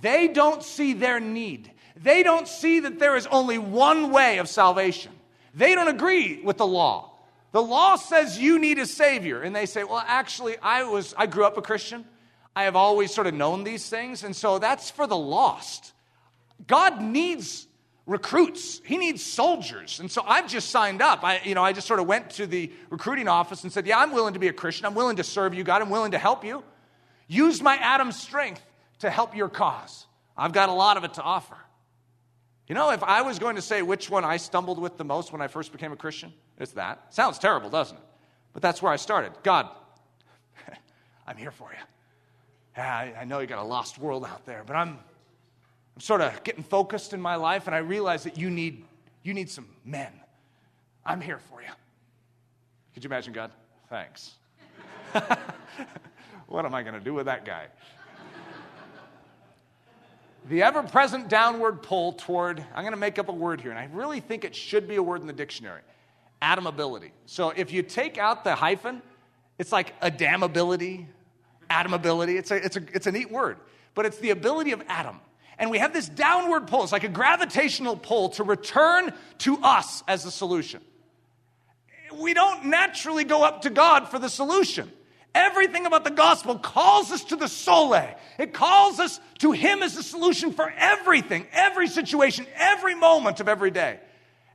They don't see their need. They don't see that there is only one way of salvation. They don't agree with the law. The law says you need a savior, and they say, "Well, actually, I was I grew up a Christian. I have always sort of known these things, and so that's for the lost. God needs recruits. He needs soldiers. And so I've just signed up. I, you know, I just sort of went to the recruiting office and said, Yeah, I'm willing to be a Christian. I'm willing to serve you, God. I'm willing to help you. Use my Adam strength to help your cause. I've got a lot of it to offer. You know, if I was going to say which one I stumbled with the most when I first became a Christian, it's that. Sounds terrible, doesn't it? But that's where I started. God, [LAUGHS] I'm here for you. I know you got a lost world out there, but I'm, I'm sort of getting focused in my life, and I realize that you need, you need some men. I'm here for you. Could you imagine God? Thanks. [LAUGHS] what am I going to do with that guy? the ever present downward pull toward, I'm going to make up a word here, and I really think it should be a word in the dictionary atomability. So if you take out the hyphen, it's like adamability, atomability. It's a, it's, a, it's a neat word, but it's the ability of Adam. And we have this downward pull, it's like a gravitational pull to return to us as the solution. We don't naturally go up to God for the solution. Everything about the gospel calls us to the solae. It calls us to Him as the solution for everything, every situation, every moment of every day.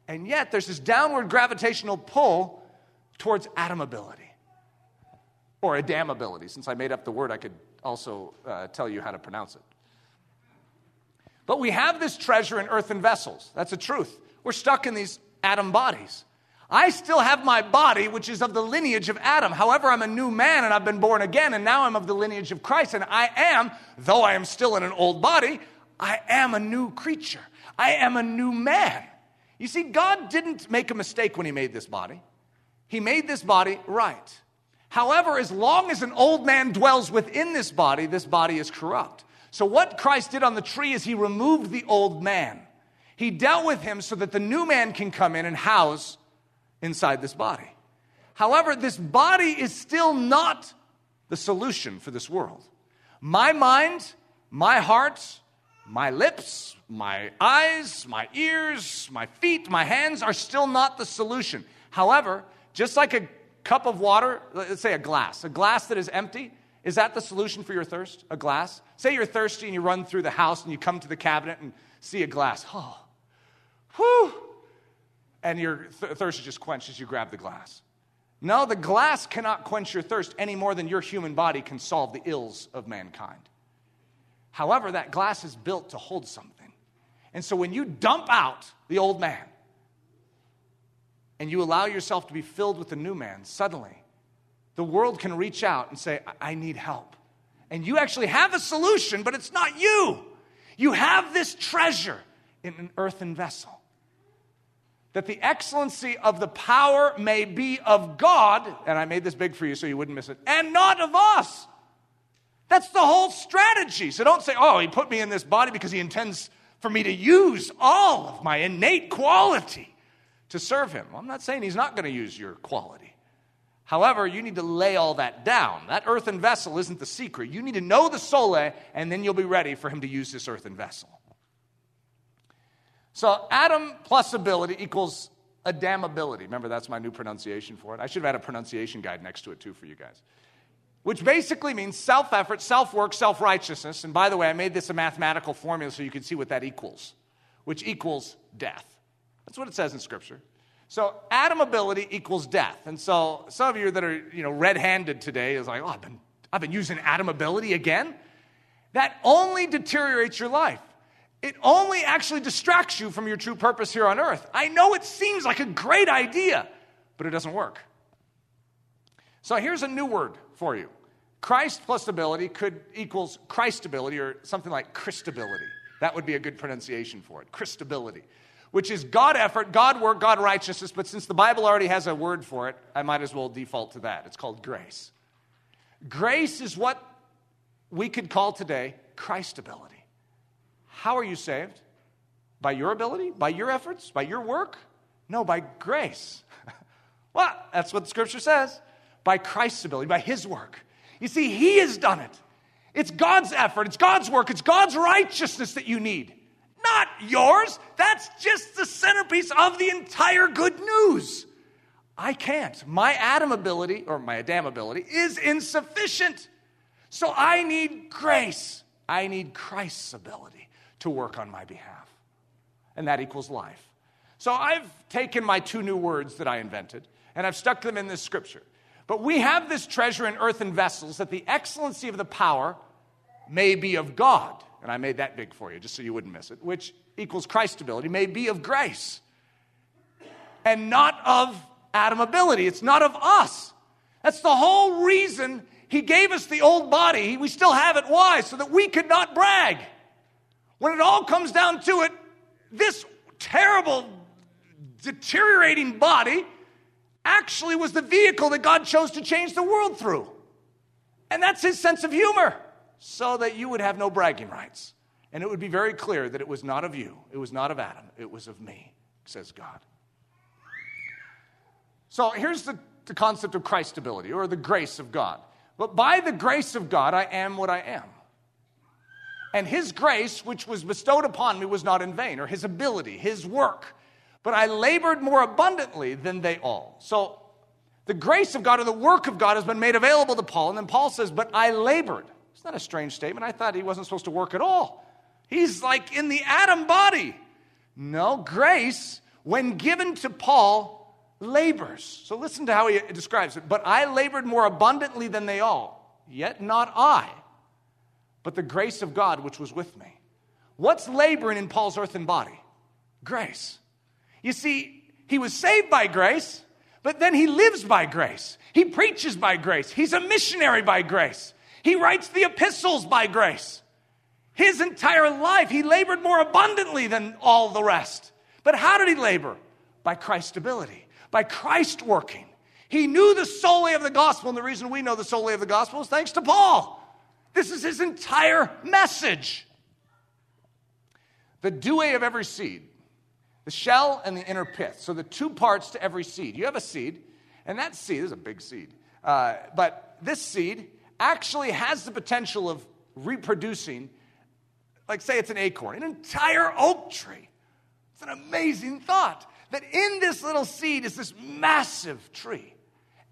And yet, there's this downward gravitational pull towards atomability or adamability. Since I made up the word, I could also uh, tell you how to pronounce it. But we have this treasure in earthen vessels. That's the truth. We're stuck in these Adam bodies. I still have my body, which is of the lineage of Adam. However, I'm a new man and I've been born again, and now I'm of the lineage of Christ. And I am, though I am still in an old body, I am a new creature. I am a new man. You see, God didn't make a mistake when He made this body, He made this body right. However, as long as an old man dwells within this body, this body is corrupt. So, what Christ did on the tree is He removed the old man. He dealt with him so that the new man can come in and house inside this body. However, this body is still not the solution for this world. My mind, my heart, my lips, my eyes, my ears, my feet, my hands are still not the solution. However, just like a cup of water, let's say a glass, a glass that is empty, is that the solution for your thirst? A glass? Say you're thirsty and you run through the house and you come to the cabinet and see a glass. Oh, whew and your th- thirst is just quenched as you grab the glass. No, the glass cannot quench your thirst any more than your human body can solve the ills of mankind. However, that glass is built to hold something. And so when you dump out the old man and you allow yourself to be filled with the new man, suddenly the world can reach out and say, I need help. And you actually have a solution, but it's not you. You have this treasure in an earthen vessel that the excellency of the power may be of God, and I made this big for you so you wouldn't miss it, and not of us. That's the whole strategy. So don't say, oh, he put me in this body because he intends for me to use all of my innate quality to serve him. Well, I'm not saying he's not going to use your quality. However, you need to lay all that down. That earthen vessel isn't the secret. You need to know the sole, and then you'll be ready for him to use this earthen vessel. So Adam plus ability equals Adamability. Remember, that's my new pronunciation for it. I should have had a pronunciation guide next to it too for you guys. Which basically means self effort, self work, self righteousness. And by the way, I made this a mathematical formula so you can see what that equals, which equals death. That's what it says in Scripture. So Adamability equals death. And so some of you that are you know red handed today is like, oh, I've been, I've been using Adamability again. That only deteriorates your life it only actually distracts you from your true purpose here on earth. I know it seems like a great idea, but it doesn't work. So here's a new word for you. Christ plus ability could equals Christability or something like Christability. That would be a good pronunciation for it. Christability, which is God effort, God work, God righteousness, but since the Bible already has a word for it, I might as well default to that. It's called grace. Grace is what we could call today Christ ability. How are you saved? By your ability? By your efforts? By your work? No, by grace. [LAUGHS] well, that's what the scripture says. By Christ's ability, by his work. You see, he has done it. It's God's effort, it's God's work, it's God's righteousness that you need, not yours. That's just the centerpiece of the entire good news. I can't. My Adam ability, or my Adam ability, is insufficient. So I need grace. I need Christ's ability to work on my behalf. And that equals life. So I've taken my two new words that I invented and I've stuck them in this scripture. But we have this treasure in earthen vessels that the excellency of the power may be of God. And I made that big for you just so you wouldn't miss it, which equals Christability, may be of grace and not of Adamability. It's not of us. That's the whole reason he gave us the old body. We still have it. Why? So that we could not brag. When it all comes down to it, this terrible, deteriorating body actually was the vehicle that God chose to change the world through. And that's his sense of humor, so that you would have no bragging rights. And it would be very clear that it was not of you, it was not of Adam, it was of me, says God. So here's the, the concept of Christability or the grace of God. But by the grace of God, I am what I am. And his grace, which was bestowed upon me, was not in vain, or his ability, his work. But I labored more abundantly than they all. So the grace of God or the work of God has been made available to Paul. And then Paul says, But I labored. It's not a strange statement. I thought he wasn't supposed to work at all. He's like in the Adam body. No, grace, when given to Paul, labors. So listen to how he describes it. But I labored more abundantly than they all, yet not I but the grace of God which was with me. What's laboring in Paul's earthen body? Grace. You see, He was saved by grace, but then he lives by grace. He preaches by grace. He's a missionary by grace. He writes the epistles by grace. His entire life, he labored more abundantly than all the rest. But how did he labor? By Christ's ability, by Christ working. He knew the sole of the gospel, and the reason we know the sole of the gospel is thanks to Paul. This is his entire message. The dewey of every seed, the shell and the inner pith. So, the two parts to every seed. You have a seed, and that seed is a big seed. Uh, but this seed actually has the potential of reproducing, like, say it's an acorn, an entire oak tree. It's an amazing thought that in this little seed is this massive tree.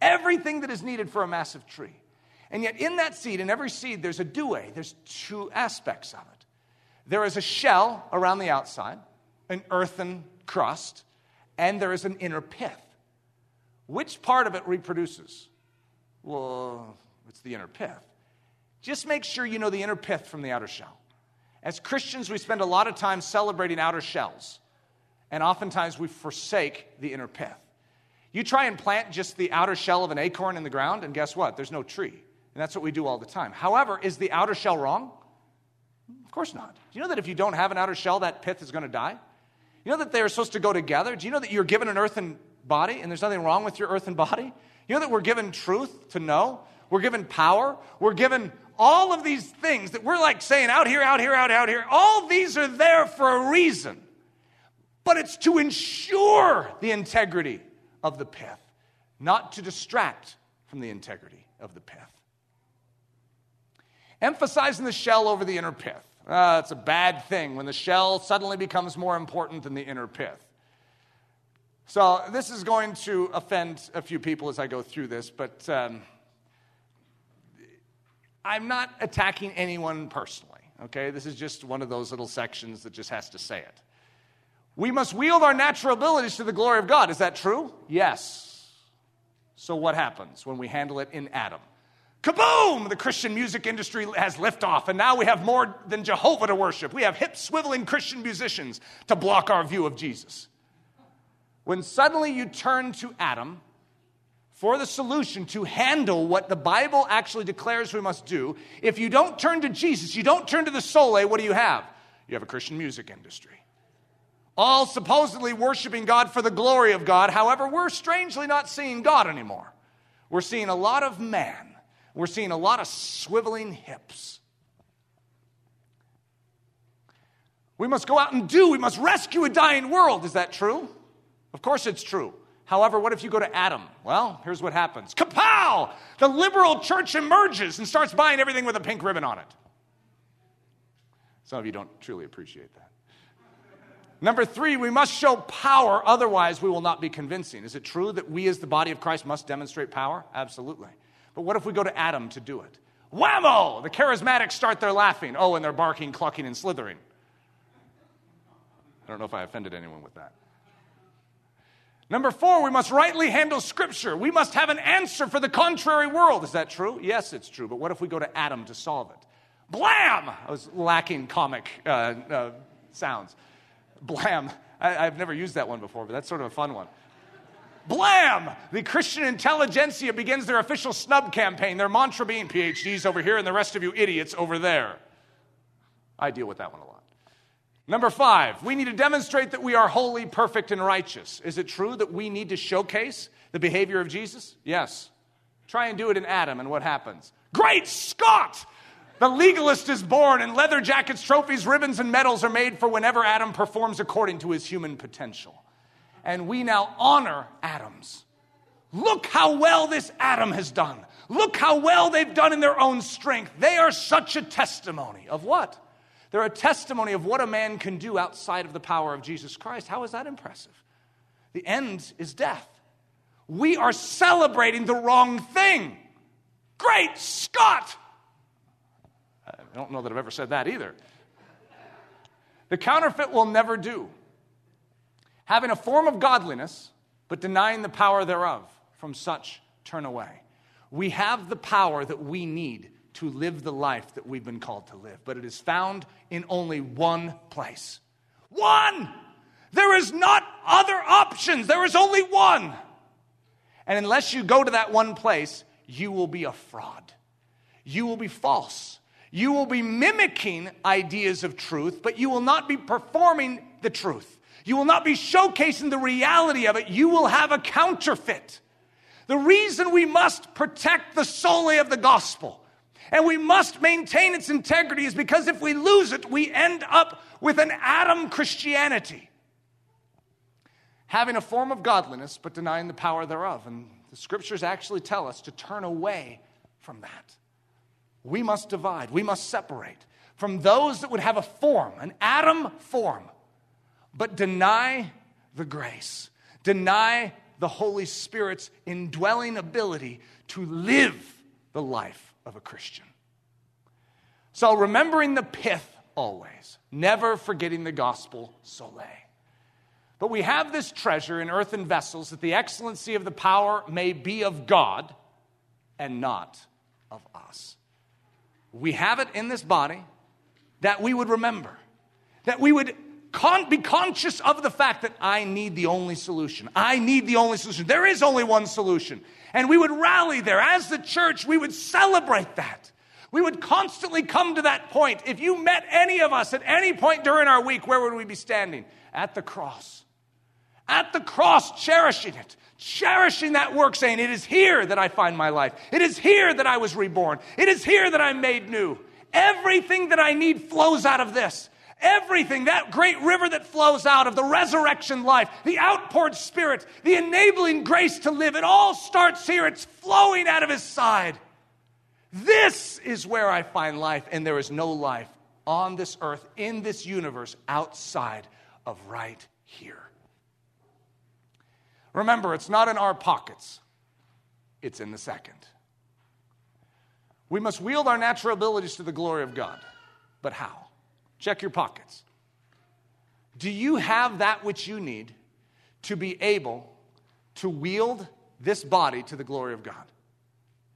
Everything that is needed for a massive tree. And yet, in that seed, in every seed, there's a dewey. There's two aspects of it. There is a shell around the outside, an earthen crust, and there is an inner pith. Which part of it reproduces? Well, it's the inner pith. Just make sure you know the inner pith from the outer shell. As Christians, we spend a lot of time celebrating outer shells, and oftentimes we forsake the inner pith. You try and plant just the outer shell of an acorn in the ground, and guess what? There's no tree. And that's what we do all the time. However, is the outer shell wrong? Of course not. Do you know that if you don't have an outer shell, that pith is going to die? You know that they are supposed to go together? Do you know that you're given an earthen body and there's nothing wrong with your earthen body? You know that we're given truth to know? We're given power. We're given all of these things that we're like saying out here, out here, out, out here. All these are there for a reason. But it's to ensure the integrity of the pith, not to distract from the integrity of the pith emphasizing the shell over the inner pith. Uh, it's a bad thing when the shell suddenly becomes more important than the inner pith. So, this is going to offend a few people as I go through this, but um, I'm not attacking anyone personally, okay? This is just one of those little sections that just has to say it. We must wield our natural abilities to the glory of God. Is that true? Yes. So, what happens when we handle it in Adam? Kaboom! The Christian music industry has liftoff, and now we have more than Jehovah to worship. We have hip swiveling Christian musicians to block our view of Jesus. When suddenly you turn to Adam for the solution to handle what the Bible actually declares we must do, if you don't turn to Jesus, you don't turn to the sole, what do you have? You have a Christian music industry. All supposedly worshiping God for the glory of God. However, we're strangely not seeing God anymore. We're seeing a lot of man we're seeing a lot of swiveling hips. We must go out and do, we must rescue a dying world. Is that true? Of course it's true. However, what if you go to Adam? Well, here's what happens Kapow! The liberal church emerges and starts buying everything with a pink ribbon on it. Some of you don't truly appreciate that. Number three, we must show power, otherwise, we will not be convincing. Is it true that we, as the body of Christ, must demonstrate power? Absolutely. But what if we go to Adam to do it? Whammo! The charismatics start their laughing. Oh, and they're barking, clucking, and slithering. I don't know if I offended anyone with that. Number four, we must rightly handle Scripture. We must have an answer for the contrary world. Is that true? Yes, it's true. But what if we go to Adam to solve it? Blam! I was lacking comic uh, uh, sounds. Blam. I, I've never used that one before, but that's sort of a fun one. Blam! The Christian intelligentsia begins their official snub campaign, their mantra being PhDs over here and the rest of you idiots over there. I deal with that one a lot. Number five, we need to demonstrate that we are holy, perfect, and righteous. Is it true that we need to showcase the behavior of Jesus? Yes. Try and do it in Adam, and what happens? Great Scott! The legalist is born, and leather jackets, trophies, ribbons, and medals are made for whenever Adam performs according to his human potential and we now honor Adams. Look how well this Adam has done. Look how well they've done in their own strength. They are such a testimony of what? They're a testimony of what a man can do outside of the power of Jesus Christ. How is that impressive? The end is death. We are celebrating the wrong thing. Great Scott! I don't know that I've ever said that either. The counterfeit will never do having a form of godliness, but denying the power thereof. From such turn away. We have the power that we need to live the life that we've been called to live, but it is found in only one place. One! There is not other options, there is only one. And unless you go to that one place, you will be a fraud. You will be false. You will be mimicking ideas of truth, but you will not be performing the truth. You will not be showcasing the reality of it. You will have a counterfeit. The reason we must protect the sole of the gospel and we must maintain its integrity is because if we lose it, we end up with an Adam Christianity. Having a form of godliness, but denying the power thereof. And the scriptures actually tell us to turn away from that. We must divide, we must separate from those that would have a form, an Adam form, but deny the grace, deny the Holy Spirit's indwelling ability to live the life of a Christian. So, remembering the pith always, never forgetting the gospel sole. But we have this treasure in earthen vessels that the excellency of the power may be of God and not of us. We have it in this body that we would remember, that we would con- be conscious of the fact that I need the only solution. I need the only solution. There is only one solution. And we would rally there. As the church, we would celebrate that. We would constantly come to that point. If you met any of us at any point during our week, where would we be standing? At the cross. At the cross, cherishing it, cherishing that work, saying, It is here that I find my life. It is here that I was reborn. It is here that I'm made new. Everything that I need flows out of this. Everything, that great river that flows out of the resurrection life, the outpoured spirit, the enabling grace to live, it all starts here. It's flowing out of his side. This is where I find life, and there is no life on this earth, in this universe, outside of right here. Remember, it's not in our pockets, it's in the second. We must wield our natural abilities to the glory of God. But how? Check your pockets. Do you have that which you need to be able to wield this body to the glory of God?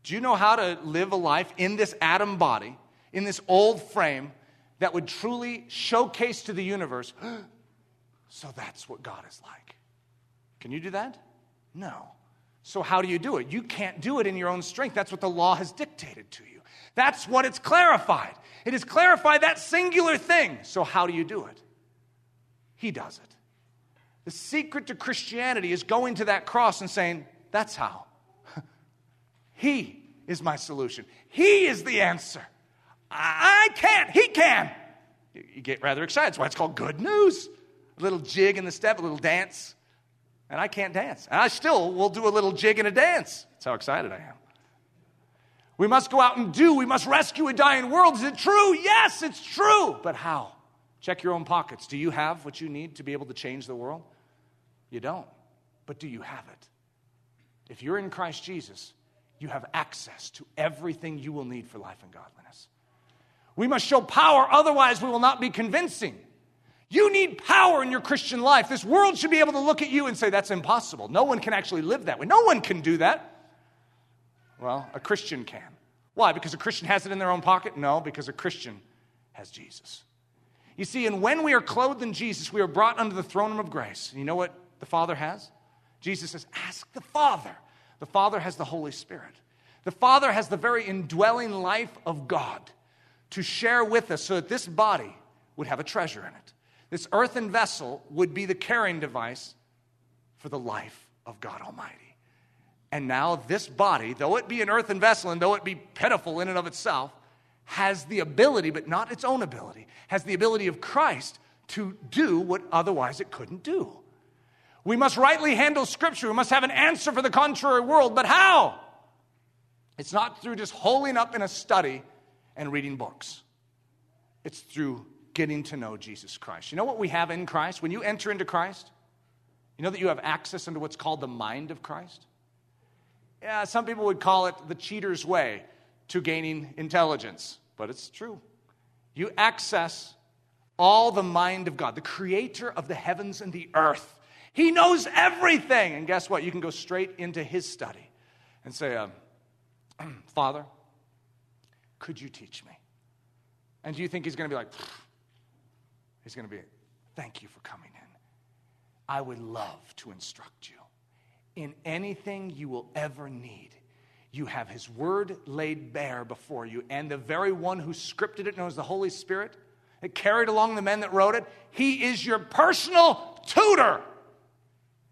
Do you know how to live a life in this Adam body, in this old frame, that would truly showcase to the universe, [GASPS] so that's what God is like? Can you do that? No. So, how do you do it? You can't do it in your own strength. That's what the law has dictated to you. That's what it's clarified. It clarify that singular thing. So, how do you do it? He does it. The secret to Christianity is going to that cross and saying, That's how. [LAUGHS] he is my solution. He is the answer. I can't. He can. You get rather excited. That's why it's called good news. A little jig in the step, a little dance. And I can't dance. And I still will do a little jig and a dance. That's how excited I am. We must go out and do. We must rescue a dying world. Is it true? Yes, it's true. But how? Check your own pockets. Do you have what you need to be able to change the world? You don't. But do you have it? If you're in Christ Jesus, you have access to everything you will need for life and godliness. We must show power, otherwise, we will not be convincing. You need power in your Christian life. This world should be able to look at you and say, That's impossible. No one can actually live that way. No one can do that. Well, a Christian can. Why? Because a Christian has it in their own pocket? No, because a Christian has Jesus. You see, and when we are clothed in Jesus, we are brought under the throne room of grace. You know what the Father has? Jesus says, Ask the Father. The Father has the Holy Spirit. The Father has the very indwelling life of God to share with us so that this body would have a treasure in it. This earthen vessel would be the carrying device for the life of God Almighty. And now, this body, though it be an earthen vessel and though it be pitiful in and of itself, has the ability, but not its own ability, has the ability of Christ to do what otherwise it couldn't do. We must rightly handle Scripture. We must have an answer for the contrary world. But how? It's not through just holing up in a study and reading books, it's through getting to know Jesus Christ. You know what we have in Christ? When you enter into Christ, you know that you have access into what's called the mind of Christ? Yeah, some people would call it the cheater's way to gaining intelligence, but it's true. You access all the mind of God, the creator of the heavens and the earth. He knows everything. And guess what? You can go straight into his study and say, um, [CLEARS THROAT] Father, could you teach me? And do you think he's going to be like, he's going to be, thank you for coming in. I would love to instruct you in anything you will ever need. You have His Word laid bare before you, and the very one who scripted it, known as the Holy Spirit, that carried along the men that wrote it, He is your personal tutor.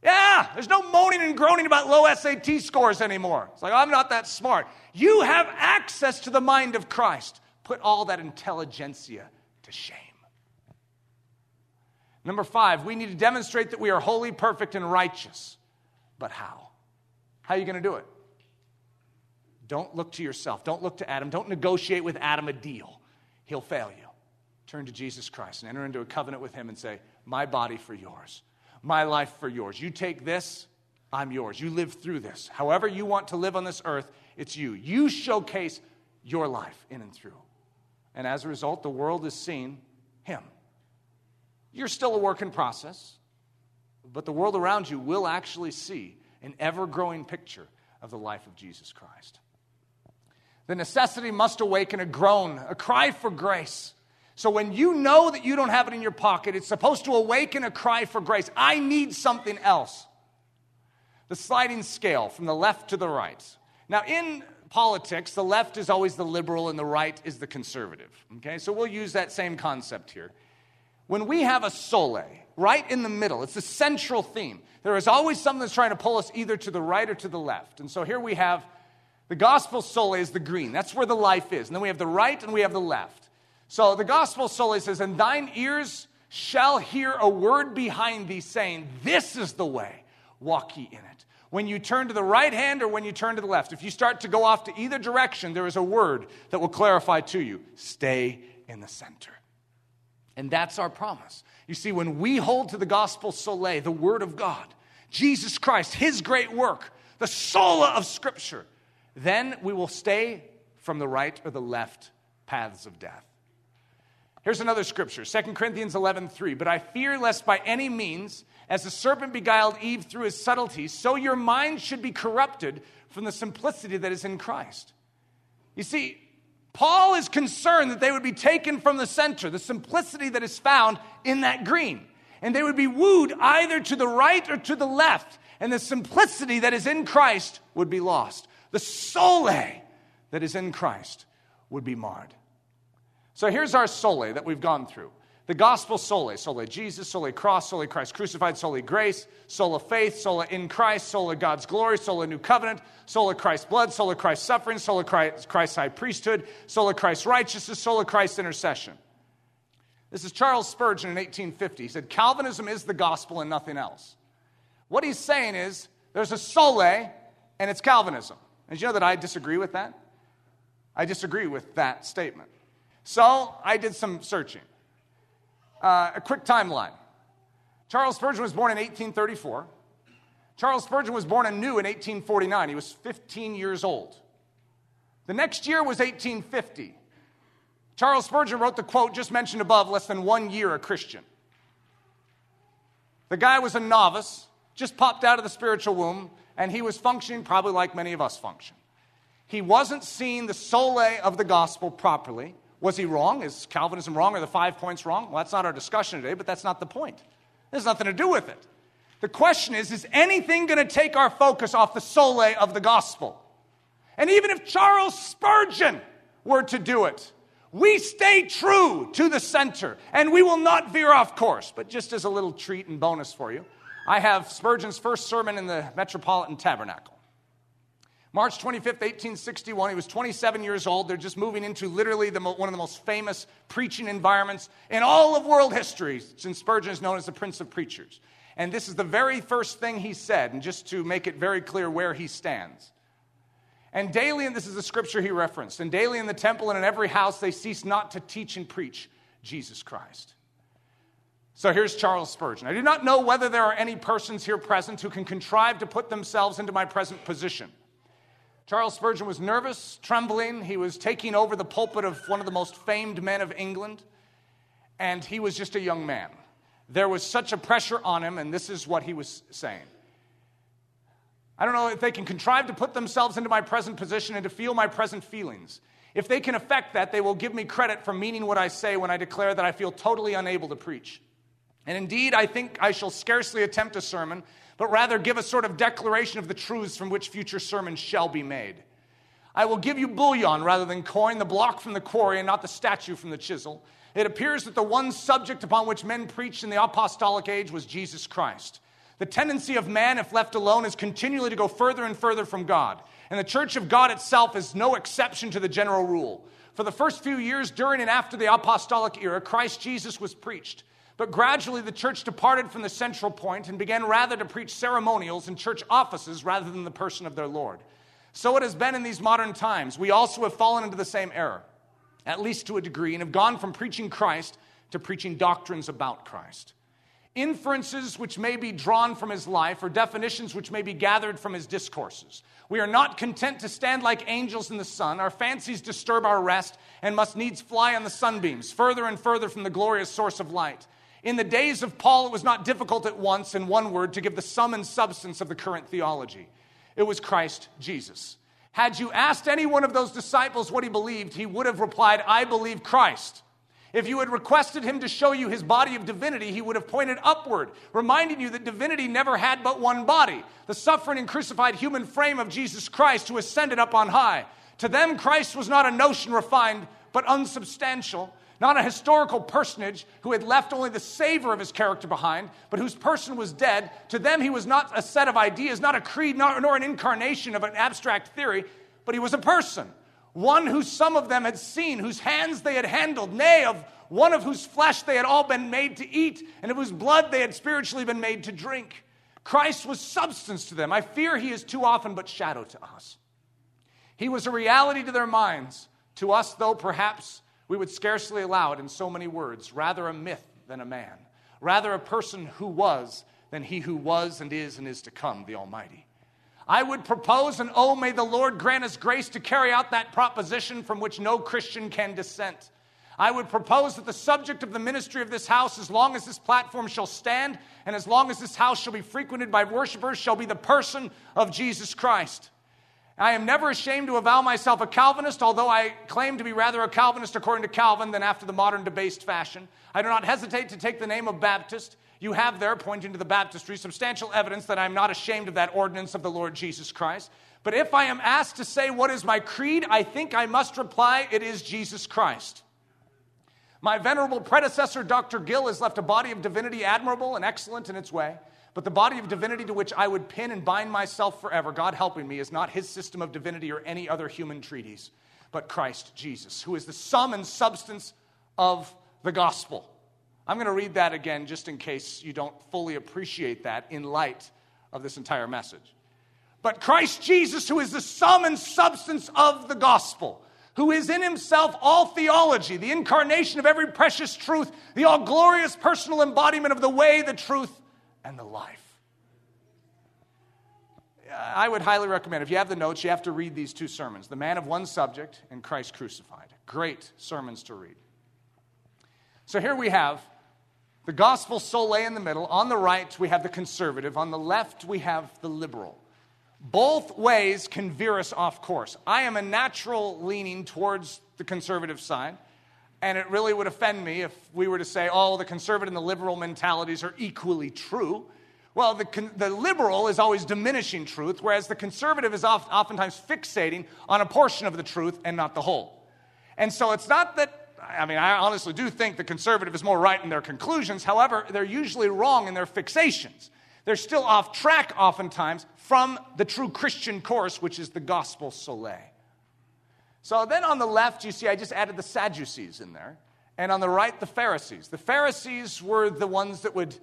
Yeah, there's no moaning and groaning about low SAT scores anymore. It's like, I'm not that smart. You have access to the mind of Christ. Put all that intelligentsia to shame. Number five, we need to demonstrate that we are holy, perfect, and righteous. But how? How are you going to do it? Don't look to yourself. Don't look to Adam. Don't negotiate with Adam a deal. He'll fail you. Turn to Jesus Christ and enter into a covenant with him and say, My body for yours, my life for yours. You take this, I'm yours. You live through this. However, you want to live on this earth, it's you. You showcase your life in and through. And as a result, the world is seen him. You're still a work in process, but the world around you will actually see an ever growing picture of the life of Jesus Christ. The necessity must awaken a groan, a cry for grace. So when you know that you don't have it in your pocket, it's supposed to awaken a cry for grace. I need something else. The sliding scale from the left to the right. Now, in politics, the left is always the liberal and the right is the conservative. Okay, so we'll use that same concept here. When we have a sole right in the middle, it's the central theme. There is always something that's trying to pull us either to the right or to the left. And so here we have the gospel sole is the green. That's where the life is. And then we have the right and we have the left. So the gospel sole says, And thine ears shall hear a word behind thee saying, This is the way, walk ye in it. When you turn to the right hand or when you turn to the left, if you start to go off to either direction, there is a word that will clarify to you stay in the center. And that's our promise. You see, when we hold to the gospel sole, the word of God, Jesus Christ, his great work, the sola of Scripture, then we will stay from the right or the left paths of death. Here's another scripture, 2 Corinthians 11, 3. But I fear lest by any means, as the serpent beguiled Eve through his subtlety, so your mind should be corrupted from the simplicity that is in Christ. You see, Paul is concerned that they would be taken from the center, the simplicity that is found in that green. And they would be wooed either to the right or to the left, and the simplicity that is in Christ would be lost. The sole that is in Christ would be marred. So here's our sole that we've gone through the gospel sole, sole Jesus, sole cross, sole Christ crucified, sole grace, sole faith, sole in Christ, sole God's glory, sole new covenant, sole Christ's blood, sole Christ's suffering, sole of Christ's high priesthood, sole Christ's righteousness, sole Christ's intercession. This is Charles Spurgeon in 1850. He said, Calvinism is the gospel and nothing else. What he's saying is, there's a sole and it's Calvinism. And you know that I disagree with that? I disagree with that statement. So I did some searching. Uh, a quick timeline Charles Spurgeon was born in 1834. Charles Spurgeon was born anew in 1849. He was 15 years old. The next year was 1850. Charles Spurgeon wrote the quote just mentioned above, less than one year a Christian. The guy was a novice, just popped out of the spiritual womb, and he was functioning probably like many of us function. He wasn't seeing the sole of the gospel properly. Was he wrong? Is Calvinism wrong? Are the five points wrong? Well, that's not our discussion today, but that's not the point. There's nothing to do with it. The question is is anything going to take our focus off the sole of the gospel? And even if Charles Spurgeon were to do it, we stay true to the center and we will not veer off course. But just as a little treat and bonus for you, I have Spurgeon's first sermon in the Metropolitan Tabernacle. March 25th, 1861, he was 27 years old. They're just moving into literally the, one of the most famous preaching environments in all of world history, since Spurgeon is known as the Prince of Preachers. And this is the very first thing he said, and just to make it very clear where he stands. And daily, and this is the scripture he referenced, and daily in the temple and in every house they cease not to teach and preach Jesus Christ. So here's Charles Spurgeon. I do not know whether there are any persons here present who can contrive to put themselves into my present position. Charles Spurgeon was nervous, trembling. He was taking over the pulpit of one of the most famed men of England, and he was just a young man. There was such a pressure on him, and this is what he was saying. I don't know if they can contrive to put themselves into my present position and to feel my present feelings. If they can effect that, they will give me credit for meaning what I say when I declare that I feel totally unable to preach. And indeed, I think I shall scarcely attempt a sermon, but rather give a sort of declaration of the truths from which future sermons shall be made. I will give you bullion rather than coin, the block from the quarry and not the statue from the chisel. It appears that the one subject upon which men preached in the apostolic age was Jesus Christ. The tendency of man, if left alone, is continually to go further and further from God. And the church of God itself is no exception to the general rule. For the first few years during and after the apostolic era, Christ Jesus was preached. But gradually, the church departed from the central point and began rather to preach ceremonials and church offices rather than the person of their Lord. So it has been in these modern times. We also have fallen into the same error, at least to a degree, and have gone from preaching Christ to preaching doctrines about Christ. Inferences which may be drawn from his life or definitions which may be gathered from his discourses. We are not content to stand like angels in the sun. Our fancies disturb our rest and must needs fly on the sunbeams, further and further from the glorious source of light. In the days of Paul, it was not difficult at once, in one word, to give the sum and substance of the current theology. It was Christ Jesus. Had you asked any one of those disciples what he believed, he would have replied, I believe Christ. If you had requested him to show you his body of divinity, he would have pointed upward, reminding you that divinity never had but one body the suffering and crucified human frame of Jesus Christ, who ascended up on high. To them, Christ was not a notion refined, but unsubstantial not a historical personage who had left only the savor of his character behind, but whose person was dead. To them, he was not a set of ideas, not a creed, nor, nor an incarnation of an abstract theory, but he was a person, one who some of them had seen, whose hands they had handled, nay, of one of whose flesh they had all been made to eat, and of whose blood they had spiritually been made to drink. Christ was substance to them. I fear he is too often but shadow to us. He was a reality to their minds. To us, though, perhaps we would scarcely allow it in so many words, rather a myth than a man, rather a person who was than he who was and is and is to come, the Almighty. I would propose, and oh, may the Lord grant us grace to carry out that proposition from which no Christian can dissent. I would propose that the subject of the ministry of this house, as long as this platform shall stand, and as long as this house shall be frequented by worshipers, shall be the person of Jesus Christ. I am never ashamed to avow myself a Calvinist, although I claim to be rather a Calvinist according to Calvin than after the modern debased fashion. I do not hesitate to take the name of Baptist. You have there, pointing to the baptistry, substantial evidence that I am not ashamed of that ordinance of the Lord Jesus Christ. But if I am asked to say what is my creed, I think I must reply it is Jesus Christ. My venerable predecessor, Dr. Gill, has left a body of divinity admirable and excellent in its way. But the body of divinity to which I would pin and bind myself forever, God helping me, is not his system of divinity or any other human treatise, but Christ Jesus, who is the sum and substance of the gospel. I'm going to read that again just in case you don't fully appreciate that in light of this entire message. But Christ Jesus, who is the sum and substance of the gospel, who is in himself all theology, the incarnation of every precious truth, the all glorious personal embodiment of the way, the truth, and the life. I would highly recommend, if you have the notes, you have to read these two sermons The Man of One Subject and Christ Crucified. Great sermons to read. So here we have the gospel sole in the middle. On the right, we have the conservative. On the left, we have the liberal. Both ways can veer us off course. I am a natural leaning towards the conservative side. And it really would offend me if we were to say, oh, the conservative and the liberal mentalities are equally true. Well, the, the liberal is always diminishing truth, whereas the conservative is oft, oftentimes fixating on a portion of the truth and not the whole. And so it's not that, I mean, I honestly do think the conservative is more right in their conclusions. However, they're usually wrong in their fixations. They're still off track oftentimes from the true Christian course, which is the gospel sole. So then on the left, you see, I just added the Sadducees in there. And on the right, the Pharisees. The Pharisees were the ones that would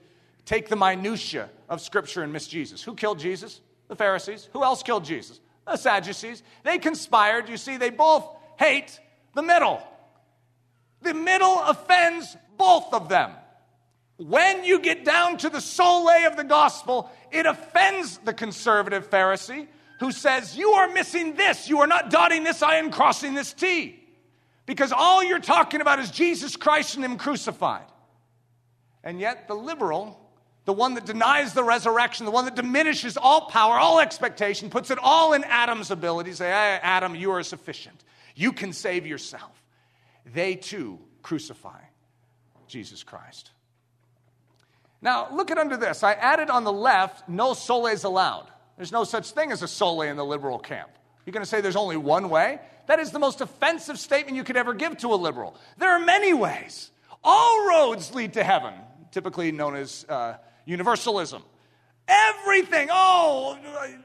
take the minutiae of Scripture and miss Jesus. Who killed Jesus? The Pharisees. Who else killed Jesus? The Sadducees. They conspired. You see, they both hate the middle. The middle offends both of them. When you get down to the sole of the gospel, it offends the conservative Pharisee who says, You are missing this. You are not dotting this I and crossing this T. Because all you're talking about is Jesus Christ and Him crucified. And yet, the liberal, the one that denies the resurrection, the one that diminishes all power, all expectation, puts it all in Adam's ability, say, hey, Adam, you are sufficient. You can save yourself. They too crucify Jesus Christ. Now, look at under this. I added on the left, no soles allowed. There's no such thing as a sole in the liberal camp. You're going to say there's only one way? That is the most offensive statement you could ever give to a liberal. There are many ways. All roads lead to heaven, typically known as uh, universalism. Everything, oh,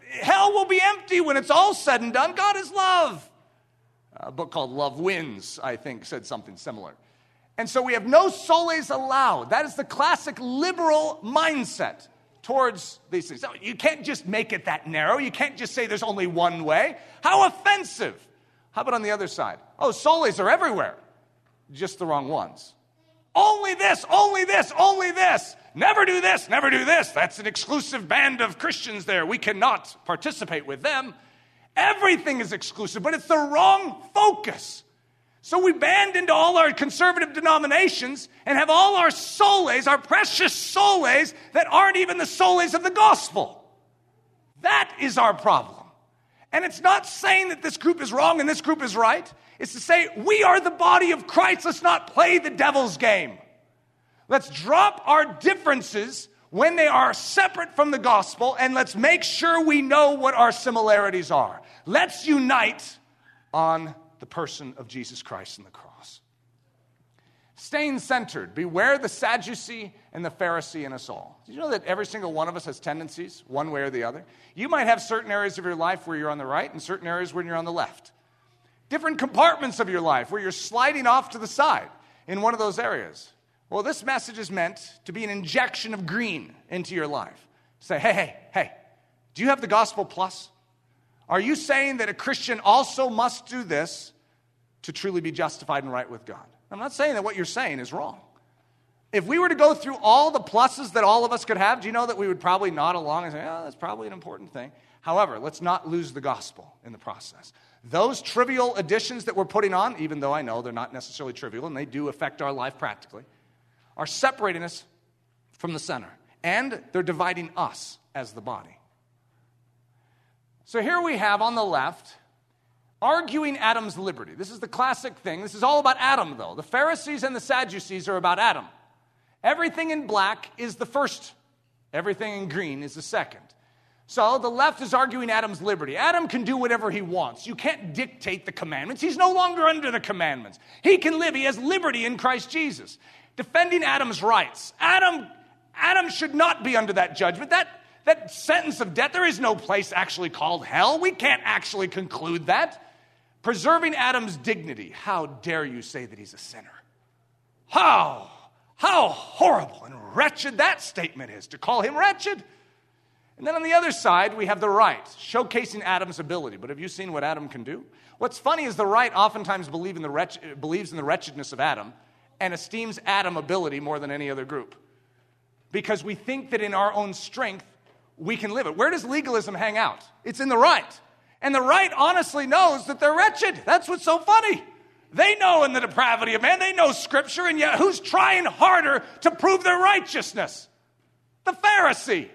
hell will be empty when it's all said and done. God is love. A book called Love Wins, I think, said something similar. And so we have no soles allowed. That is the classic liberal mindset towards these things. You can't just make it that narrow. You can't just say there's only one way. How offensive. How about on the other side? Oh, soles are everywhere, just the wrong ones. Only this, only this, only this. Never do this, never do this. That's an exclusive band of Christians there. We cannot participate with them. Everything is exclusive, but it's the wrong focus. So we band into all our conservative denominations and have all our soles, our precious soles, that aren't even the soles of the gospel. That is our problem. And it's not saying that this group is wrong and this group is right. It's to say we are the body of Christ. Let's not play the devil's game. Let's drop our differences when they are separate from the gospel and let's make sure we know what our similarities are. Let's unite on the person of Jesus Christ and the cross. Staying centered, beware the Sadducee and the Pharisee in us all. Did you know that every single one of us has tendencies, one way or the other? You might have certain areas of your life where you're on the right and certain areas where you're on the left. Different compartments of your life where you're sliding off to the side in one of those areas. Well, this message is meant to be an injection of green into your life. Say, hey, hey, hey, do you have the gospel plus? Are you saying that a Christian also must do this to truly be justified and right with God? I'm not saying that what you're saying is wrong. If we were to go through all the pluses that all of us could have, do you know that we would probably nod along and say, oh, that's probably an important thing? However, let's not lose the gospel in the process. Those trivial additions that we're putting on, even though I know they're not necessarily trivial and they do affect our life practically, are separating us from the center. And they're dividing us as the body. So here we have on the left arguing Adam's liberty. This is the classic thing. This is all about Adam, though. The Pharisees and the Sadducees are about Adam. Everything in black is the first, everything in green is the second. So the left is arguing Adam's liberty. Adam can do whatever he wants. You can't dictate the commandments. He's no longer under the commandments. He can live, he has liberty in Christ Jesus. Defending Adam's rights. Adam, Adam should not be under that judgment. That, that sentence of death, there is no place actually called hell. We can't actually conclude that. Preserving Adam's dignity. How dare you say that he's a sinner? How, how horrible and wretched that statement is to call him wretched. And then on the other side, we have the right, showcasing Adam's ability. But have you seen what Adam can do? What's funny is the right oftentimes believe in the wretch, believes in the wretchedness of Adam and esteems Adam ability more than any other group. Because we think that in our own strength, we can live it. Where does legalism hang out? It's in the right. And the right honestly knows that they're wretched. That's what's so funny. They know in the depravity of man, they know scripture, and yet who's trying harder to prove their righteousness? The Pharisee.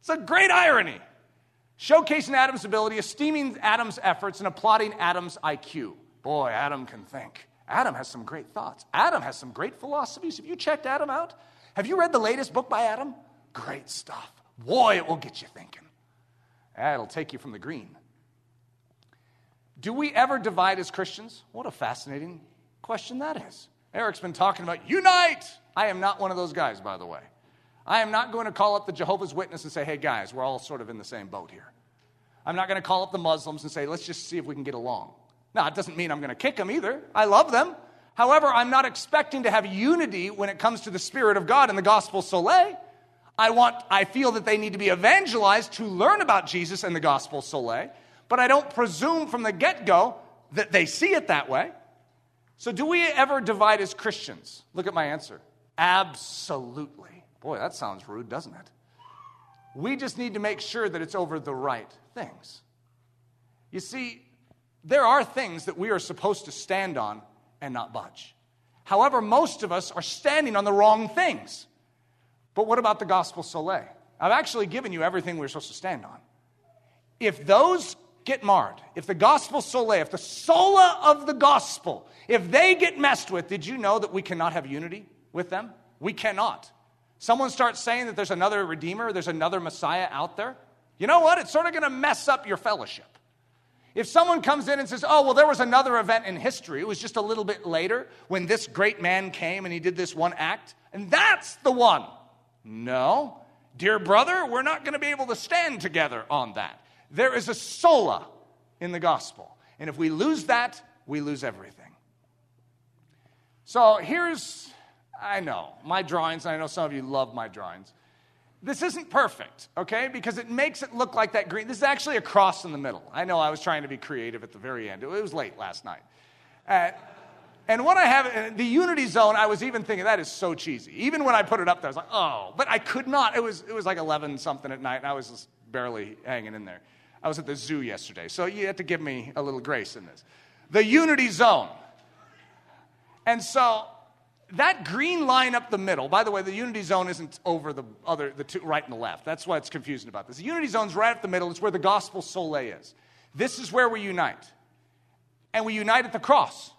It's a great irony. Showcasing Adam's ability, esteeming Adam's efforts, and applauding Adam's IQ. Boy, Adam can think. Adam has some great thoughts. Adam has some great philosophies. Have you checked Adam out? Have you read the latest book by Adam? Great stuff. Boy, it will get you thinking. Ah, it'll take you from the green do we ever divide as Christians? What a fascinating question that is. Eric's been talking about unite. I am not one of those guys, by the way. I am not going to call up the Jehovah's Witness and say, hey, guys, we're all sort of in the same boat here. I'm not going to call up the Muslims and say, let's just see if we can get along. Now, it doesn't mean I'm going to kick them either. I love them. However, I'm not expecting to have unity when it comes to the Spirit of God and the gospel sole. I want, I feel that they need to be evangelized to learn about Jesus and the gospel sole but I don't presume from the get go that they see it that way. So, do we ever divide as Christians? Look at my answer. Absolutely. Boy, that sounds rude, doesn't it? We just need to make sure that it's over the right things. You see, there are things that we are supposed to stand on and not budge. However, most of us are standing on the wrong things. But what about the gospel sole? I've actually given you everything we're supposed to stand on. If those get marred, if the gospel sole, if the sola of the gospel, if they get messed with, did you know that we cannot have unity with them? We cannot. someone starts saying that there's another Redeemer, there's another Messiah out there, you know what? It's sort of going to mess up your fellowship. If someone comes in and says, oh, well, there was another event in history, it was just a little bit later when this great man came and he did this one act, and that's the one. No, dear brother, we're not going to be able to stand together on that. There is a sola in the gospel. And if we lose that, we lose everything. So here's, I know, my drawings, and I know some of you love my drawings. This isn't perfect, okay? Because it makes it look like that green. This is actually a cross in the middle. I know I was trying to be creative at the very end. It was late last night. Uh, and what I have, the unity zone, I was even thinking that is so cheesy. Even when I put it up there, I was like, oh, but I could not. It was, it was like 11 something at night, and I was just barely hanging in there. I was at the zoo yesterday, so you have to give me a little grace in this. The unity zone. And so that green line up the middle, by the way, the unity zone isn't over the other, the two, right and the left. That's what's confusing about this. The unity zone's right up the middle. It's where the gospel solae is. This is where we unite. And we unite at the cross.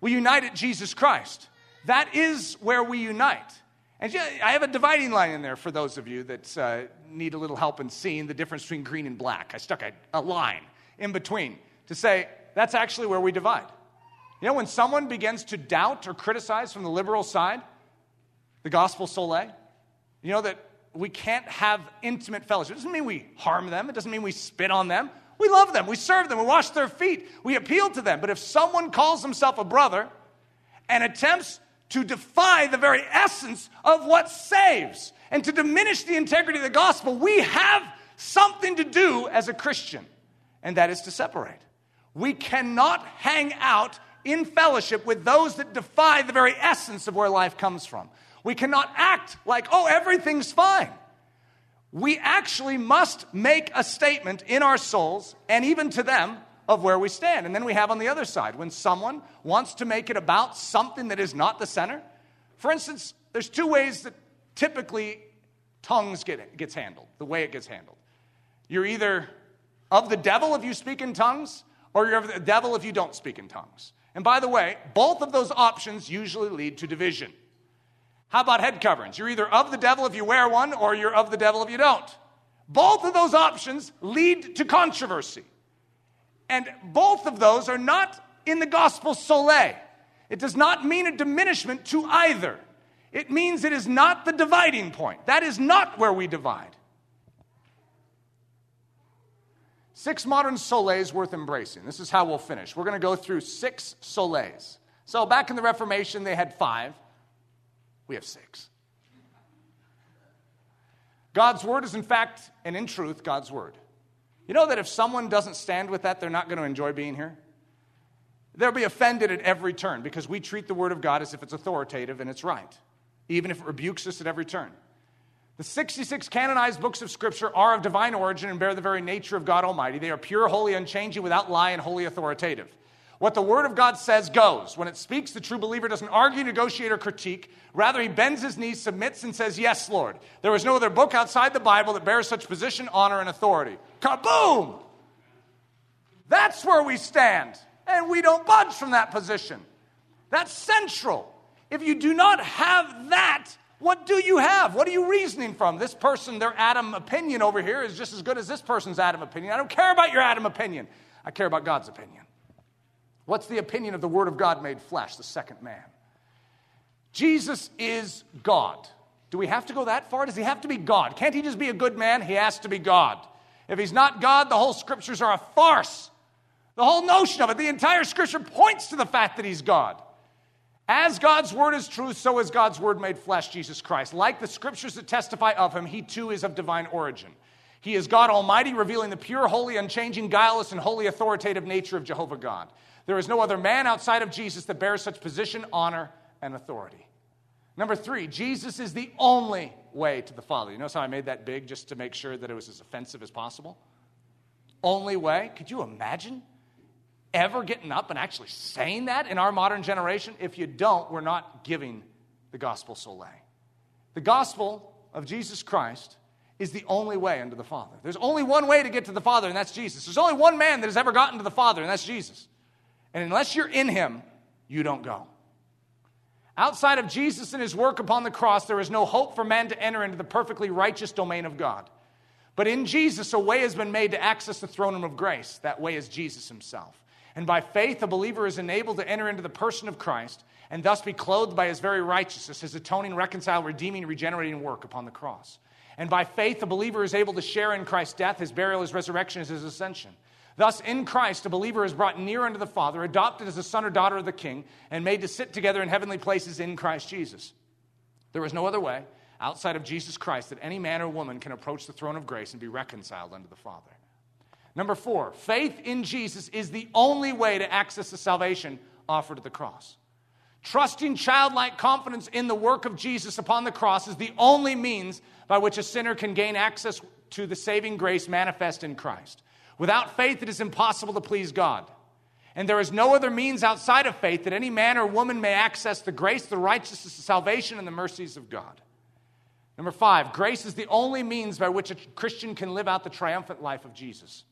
We unite at Jesus Christ. That is where we unite. And I have a dividing line in there for those of you that uh, need a little help in seeing the difference between green and black. I stuck a, a line in between to say that's actually where we divide. You know, when someone begins to doubt or criticize from the liberal side the gospel solae, you know that we can't have intimate fellowship. It doesn't mean we harm them, it doesn't mean we spit on them. We love them, we serve them, we wash their feet, we appeal to them. But if someone calls himself a brother and attempts to defy the very essence of what saves and to diminish the integrity of the gospel, we have something to do as a Christian, and that is to separate. We cannot hang out in fellowship with those that defy the very essence of where life comes from. We cannot act like, oh, everything's fine. We actually must make a statement in our souls and even to them of where we stand. And then we have on the other side, when someone wants to make it about something that is not the center. For instance, there's two ways that typically tongues get gets handled, the way it gets handled. You're either of the devil if you speak in tongues, or you're of the devil if you don't speak in tongues. And by the way, both of those options usually lead to division. How about head coverings? You're either of the devil if you wear one, or you're of the devil if you don't. Both of those options lead to controversy. And both of those are not in the gospel solae. It does not mean a diminishment to either. It means it is not the dividing point. That is not where we divide. Six modern soles worth embracing. This is how we'll finish. We're going to go through six soles. So, back in the Reformation, they had five. We have six. God's word is, in fact, and in truth, God's word. You know that if someone doesn't stand with that, they're not going to enjoy being here? They'll be offended at every turn because we treat the word of God as if it's authoritative and it's right, even if it rebukes us at every turn. The 66 canonized books of Scripture are of divine origin and bear the very nature of God Almighty. They are pure, holy, unchanging, without lie, and wholly authoritative. What the Word of God says goes. When it speaks, the true believer doesn't argue, negotiate, or critique. Rather, he bends his knees, submits, and says, Yes, Lord. There is no other book outside the Bible that bears such position, honor, and authority. Kaboom! That's where we stand. And we don't budge from that position. That's central. If you do not have that, what do you have? What are you reasoning from? This person, their Adam opinion over here is just as good as this person's Adam opinion. I don't care about your Adam opinion. I care about God's opinion. What's the opinion of the Word of God made flesh, the second man? Jesus is God. Do we have to go that far? Does he have to be God? Can't he just be a good man? He has to be God. If he's not God, the whole scriptures are a farce. The whole notion of it, the entire scripture points to the fact that he's God. As God's word is truth, so is God's word made flesh, Jesus Christ. Like the scriptures that testify of him, he too is of divine origin. He is God Almighty, revealing the pure, holy, unchanging, guileless, and wholly authoritative nature of Jehovah God. There is no other man outside of Jesus that bears such position, honor, and authority. Number three, Jesus is the only way to the Father. You notice how I made that big just to make sure that it was as offensive as possible? Only way? Could you imagine? ever getting up and actually saying that in our modern generation? If you don't, we're not giving the gospel solae. The gospel of Jesus Christ is the only way unto the Father. There's only one way to get to the Father, and that's Jesus. There's only one man that has ever gotten to the Father, and that's Jesus. And unless you're in him, you don't go. Outside of Jesus and his work upon the cross, there is no hope for man to enter into the perfectly righteous domain of God. But in Jesus, a way has been made to access the throne room of grace. That way is Jesus himself. And by faith, a believer is enabled to enter into the person of Christ and thus be clothed by his very righteousness, his atoning, reconciling, redeeming, regenerating work upon the cross. And by faith, a believer is able to share in Christ's death, his burial, his resurrection, his ascension. Thus, in Christ, a believer is brought near unto the Father, adopted as a son or daughter of the King, and made to sit together in heavenly places in Christ Jesus. There is no other way outside of Jesus Christ that any man or woman can approach the throne of grace and be reconciled unto the Father. Number four, faith in Jesus is the only way to access the salvation offered at the cross. Trusting childlike confidence in the work of Jesus upon the cross is the only means by which a sinner can gain access to the saving grace manifest in Christ. Without faith, it is impossible to please God. And there is no other means outside of faith that any man or woman may access the grace, the righteousness, the salvation, and the mercies of God. Number five, grace is the only means by which a Christian can live out the triumphant life of Jesus.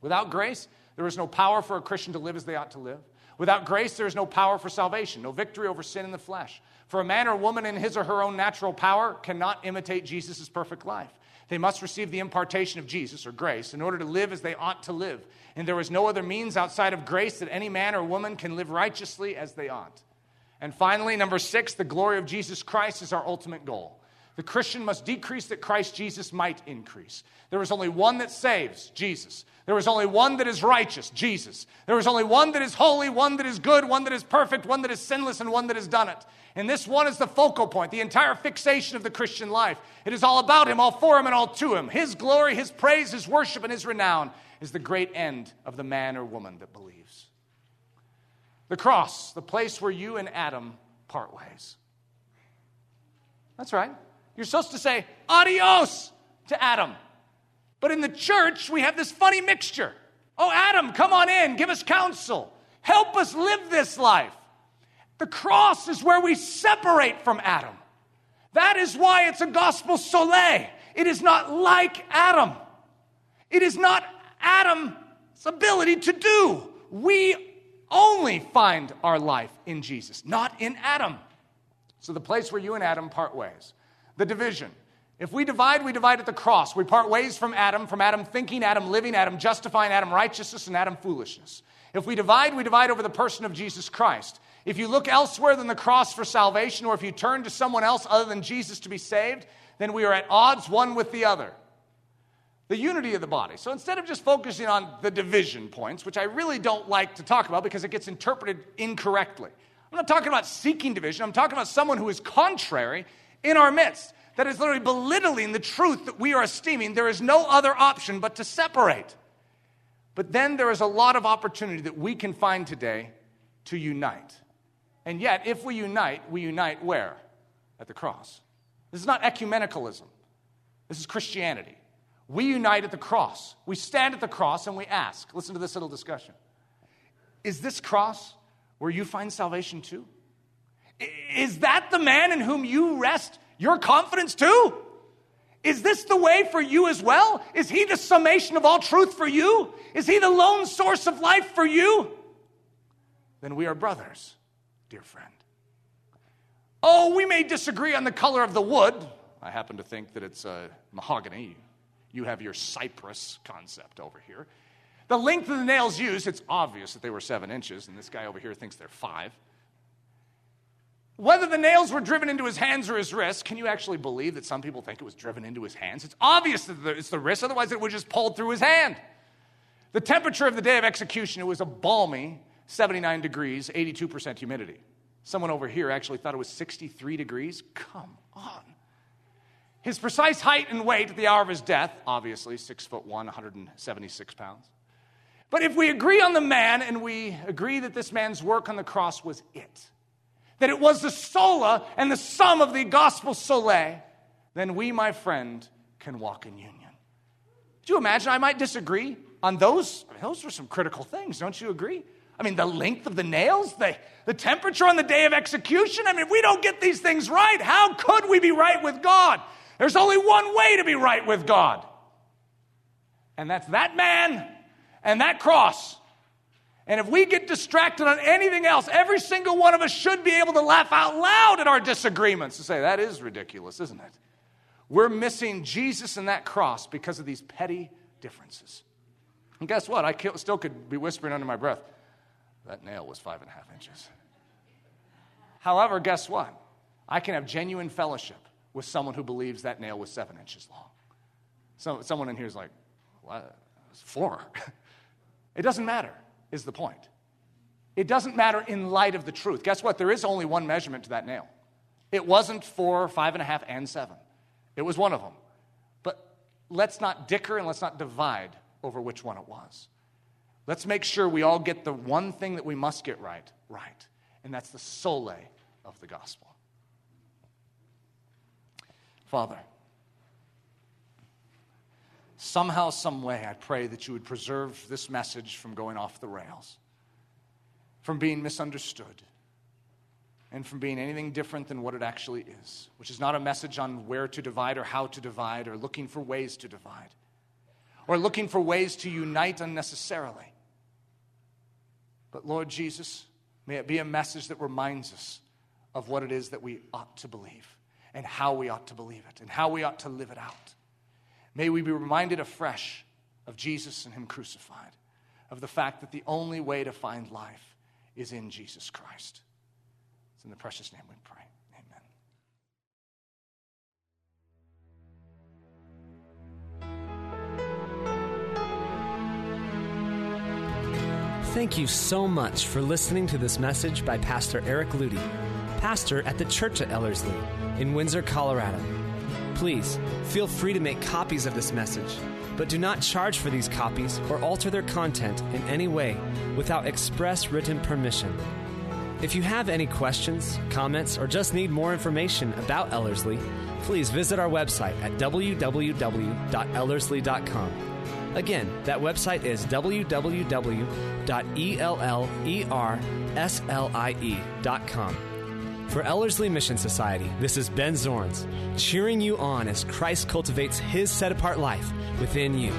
Without grace, there is no power for a Christian to live as they ought to live. Without grace, there is no power for salvation, no victory over sin in the flesh. For a man or woman in his or her own natural power cannot imitate Jesus' perfect life. They must receive the impartation of Jesus or grace in order to live as they ought to live. And there is no other means outside of grace that any man or woman can live righteously as they ought. And finally, number six, the glory of Jesus Christ is our ultimate goal. The Christian must decrease that Christ Jesus might increase. There is only one that saves, Jesus. There is only one that is righteous, Jesus. There is only one that is holy, one that is good, one that is perfect, one that is sinless, and one that has done it. And this one is the focal point, the entire fixation of the Christian life. It is all about Him, all for Him, and all to Him. His glory, His praise, His worship, and His renown is the great end of the man or woman that believes. The cross, the place where you and Adam part ways. That's right. You're supposed to say adios to Adam. But in the church, we have this funny mixture. Oh, Adam, come on in, give us counsel, help us live this life. The cross is where we separate from Adam. That is why it's a gospel solae. It is not like Adam. It is not Adam's ability to do. We only find our life in Jesus, not in Adam. So, the place where you and Adam part ways the division. If we divide, we divide at the cross. We part ways from Adam, from Adam thinking, Adam living, Adam justifying, Adam righteousness, and Adam foolishness. If we divide, we divide over the person of Jesus Christ. If you look elsewhere than the cross for salvation, or if you turn to someone else other than Jesus to be saved, then we are at odds one with the other. The unity of the body. So instead of just focusing on the division points, which I really don't like to talk about because it gets interpreted incorrectly, I'm not talking about seeking division. I'm talking about someone who is contrary in our midst that is literally belittling the truth that we are esteeming, there is no other option but to separate. But then there is a lot of opportunity that we can find today to unite. And yet, if we unite, we unite where? At the cross. This is not ecumenicalism, this is Christianity. We unite at the cross. We stand at the cross and we ask listen to this little discussion. Is this cross where you find salvation too? Is that the man in whom you rest your confidence too? Is this the way for you as well? Is he the summation of all truth for you? Is he the lone source of life for you? Then we are brothers, dear friend. Oh, we may disagree on the color of the wood. I happen to think that it's uh, mahogany. You have your cypress concept over here. The length of the nails used, it's obvious that they were seven inches, and this guy over here thinks they're five. Whether the nails were driven into his hands or his wrists, can you actually believe that some people think it was driven into his hands? It's obvious that it's the wrist, otherwise, it would just pulled through his hand. The temperature of the day of execution, it was a balmy 79 degrees, 82% humidity. Someone over here actually thought it was 63 degrees. Come on. His precise height and weight at the hour of his death, obviously, six foot one, 176 pounds. But if we agree on the man and we agree that this man's work on the cross was it, that it was the sola and the sum of the gospel solae, then we, my friend, can walk in union. Do you imagine? I might disagree on those. I mean, those were some critical things, don't you agree? I mean, the length of the nails, the, the temperature on the day of execution. I mean, if we don't get these things right, how could we be right with God? There's only one way to be right with God, and that's that man and that cross. And if we get distracted on anything else, every single one of us should be able to laugh out loud at our disagreements and say, that is ridiculous, isn't it? We're missing Jesus and that cross because of these petty differences. And guess what? I still could be whispering under my breath, that nail was five and a half inches. However, guess what? I can have genuine fellowship with someone who believes that nail was seven inches long. So, someone in here is like, what? It's four. [LAUGHS] it doesn't matter, is the point. It doesn't matter in light of the truth. Guess what? There is only one measurement to that nail. It wasn't four, five and a half, and seven. It was one of them. But let's not dicker and let's not divide over which one it was. Let's make sure we all get the one thing that we must get right, right. And that's the solae of the gospel. Father, somehow, some way, I pray that you would preserve this message from going off the rails, from being misunderstood, and from being anything different than what it actually is, which is not a message on where to divide or how to divide or looking for ways to divide or looking for ways to unite unnecessarily. But Lord Jesus, may it be a message that reminds us of what it is that we ought to believe and how we ought to believe it and how we ought to live it out. May we be reminded afresh of Jesus and Him crucified, of the fact that the only way to find life is in Jesus Christ. It's in the precious name we pray. Amen. Thank you so much for listening to this message by Pastor Eric Ludy, pastor at the Church at Ellerslie in Windsor, Colorado. Please feel free to make copies of this message, but do not charge for these copies or alter their content in any way without express written permission. If you have any questions, comments, or just need more information about Ellerslie, please visit our website at www.ellerslie.com. Again, that website is www.ellerslie.com. For Ellerslie Mission Society, this is Ben Zorns, cheering you on as Christ cultivates his set apart life within you.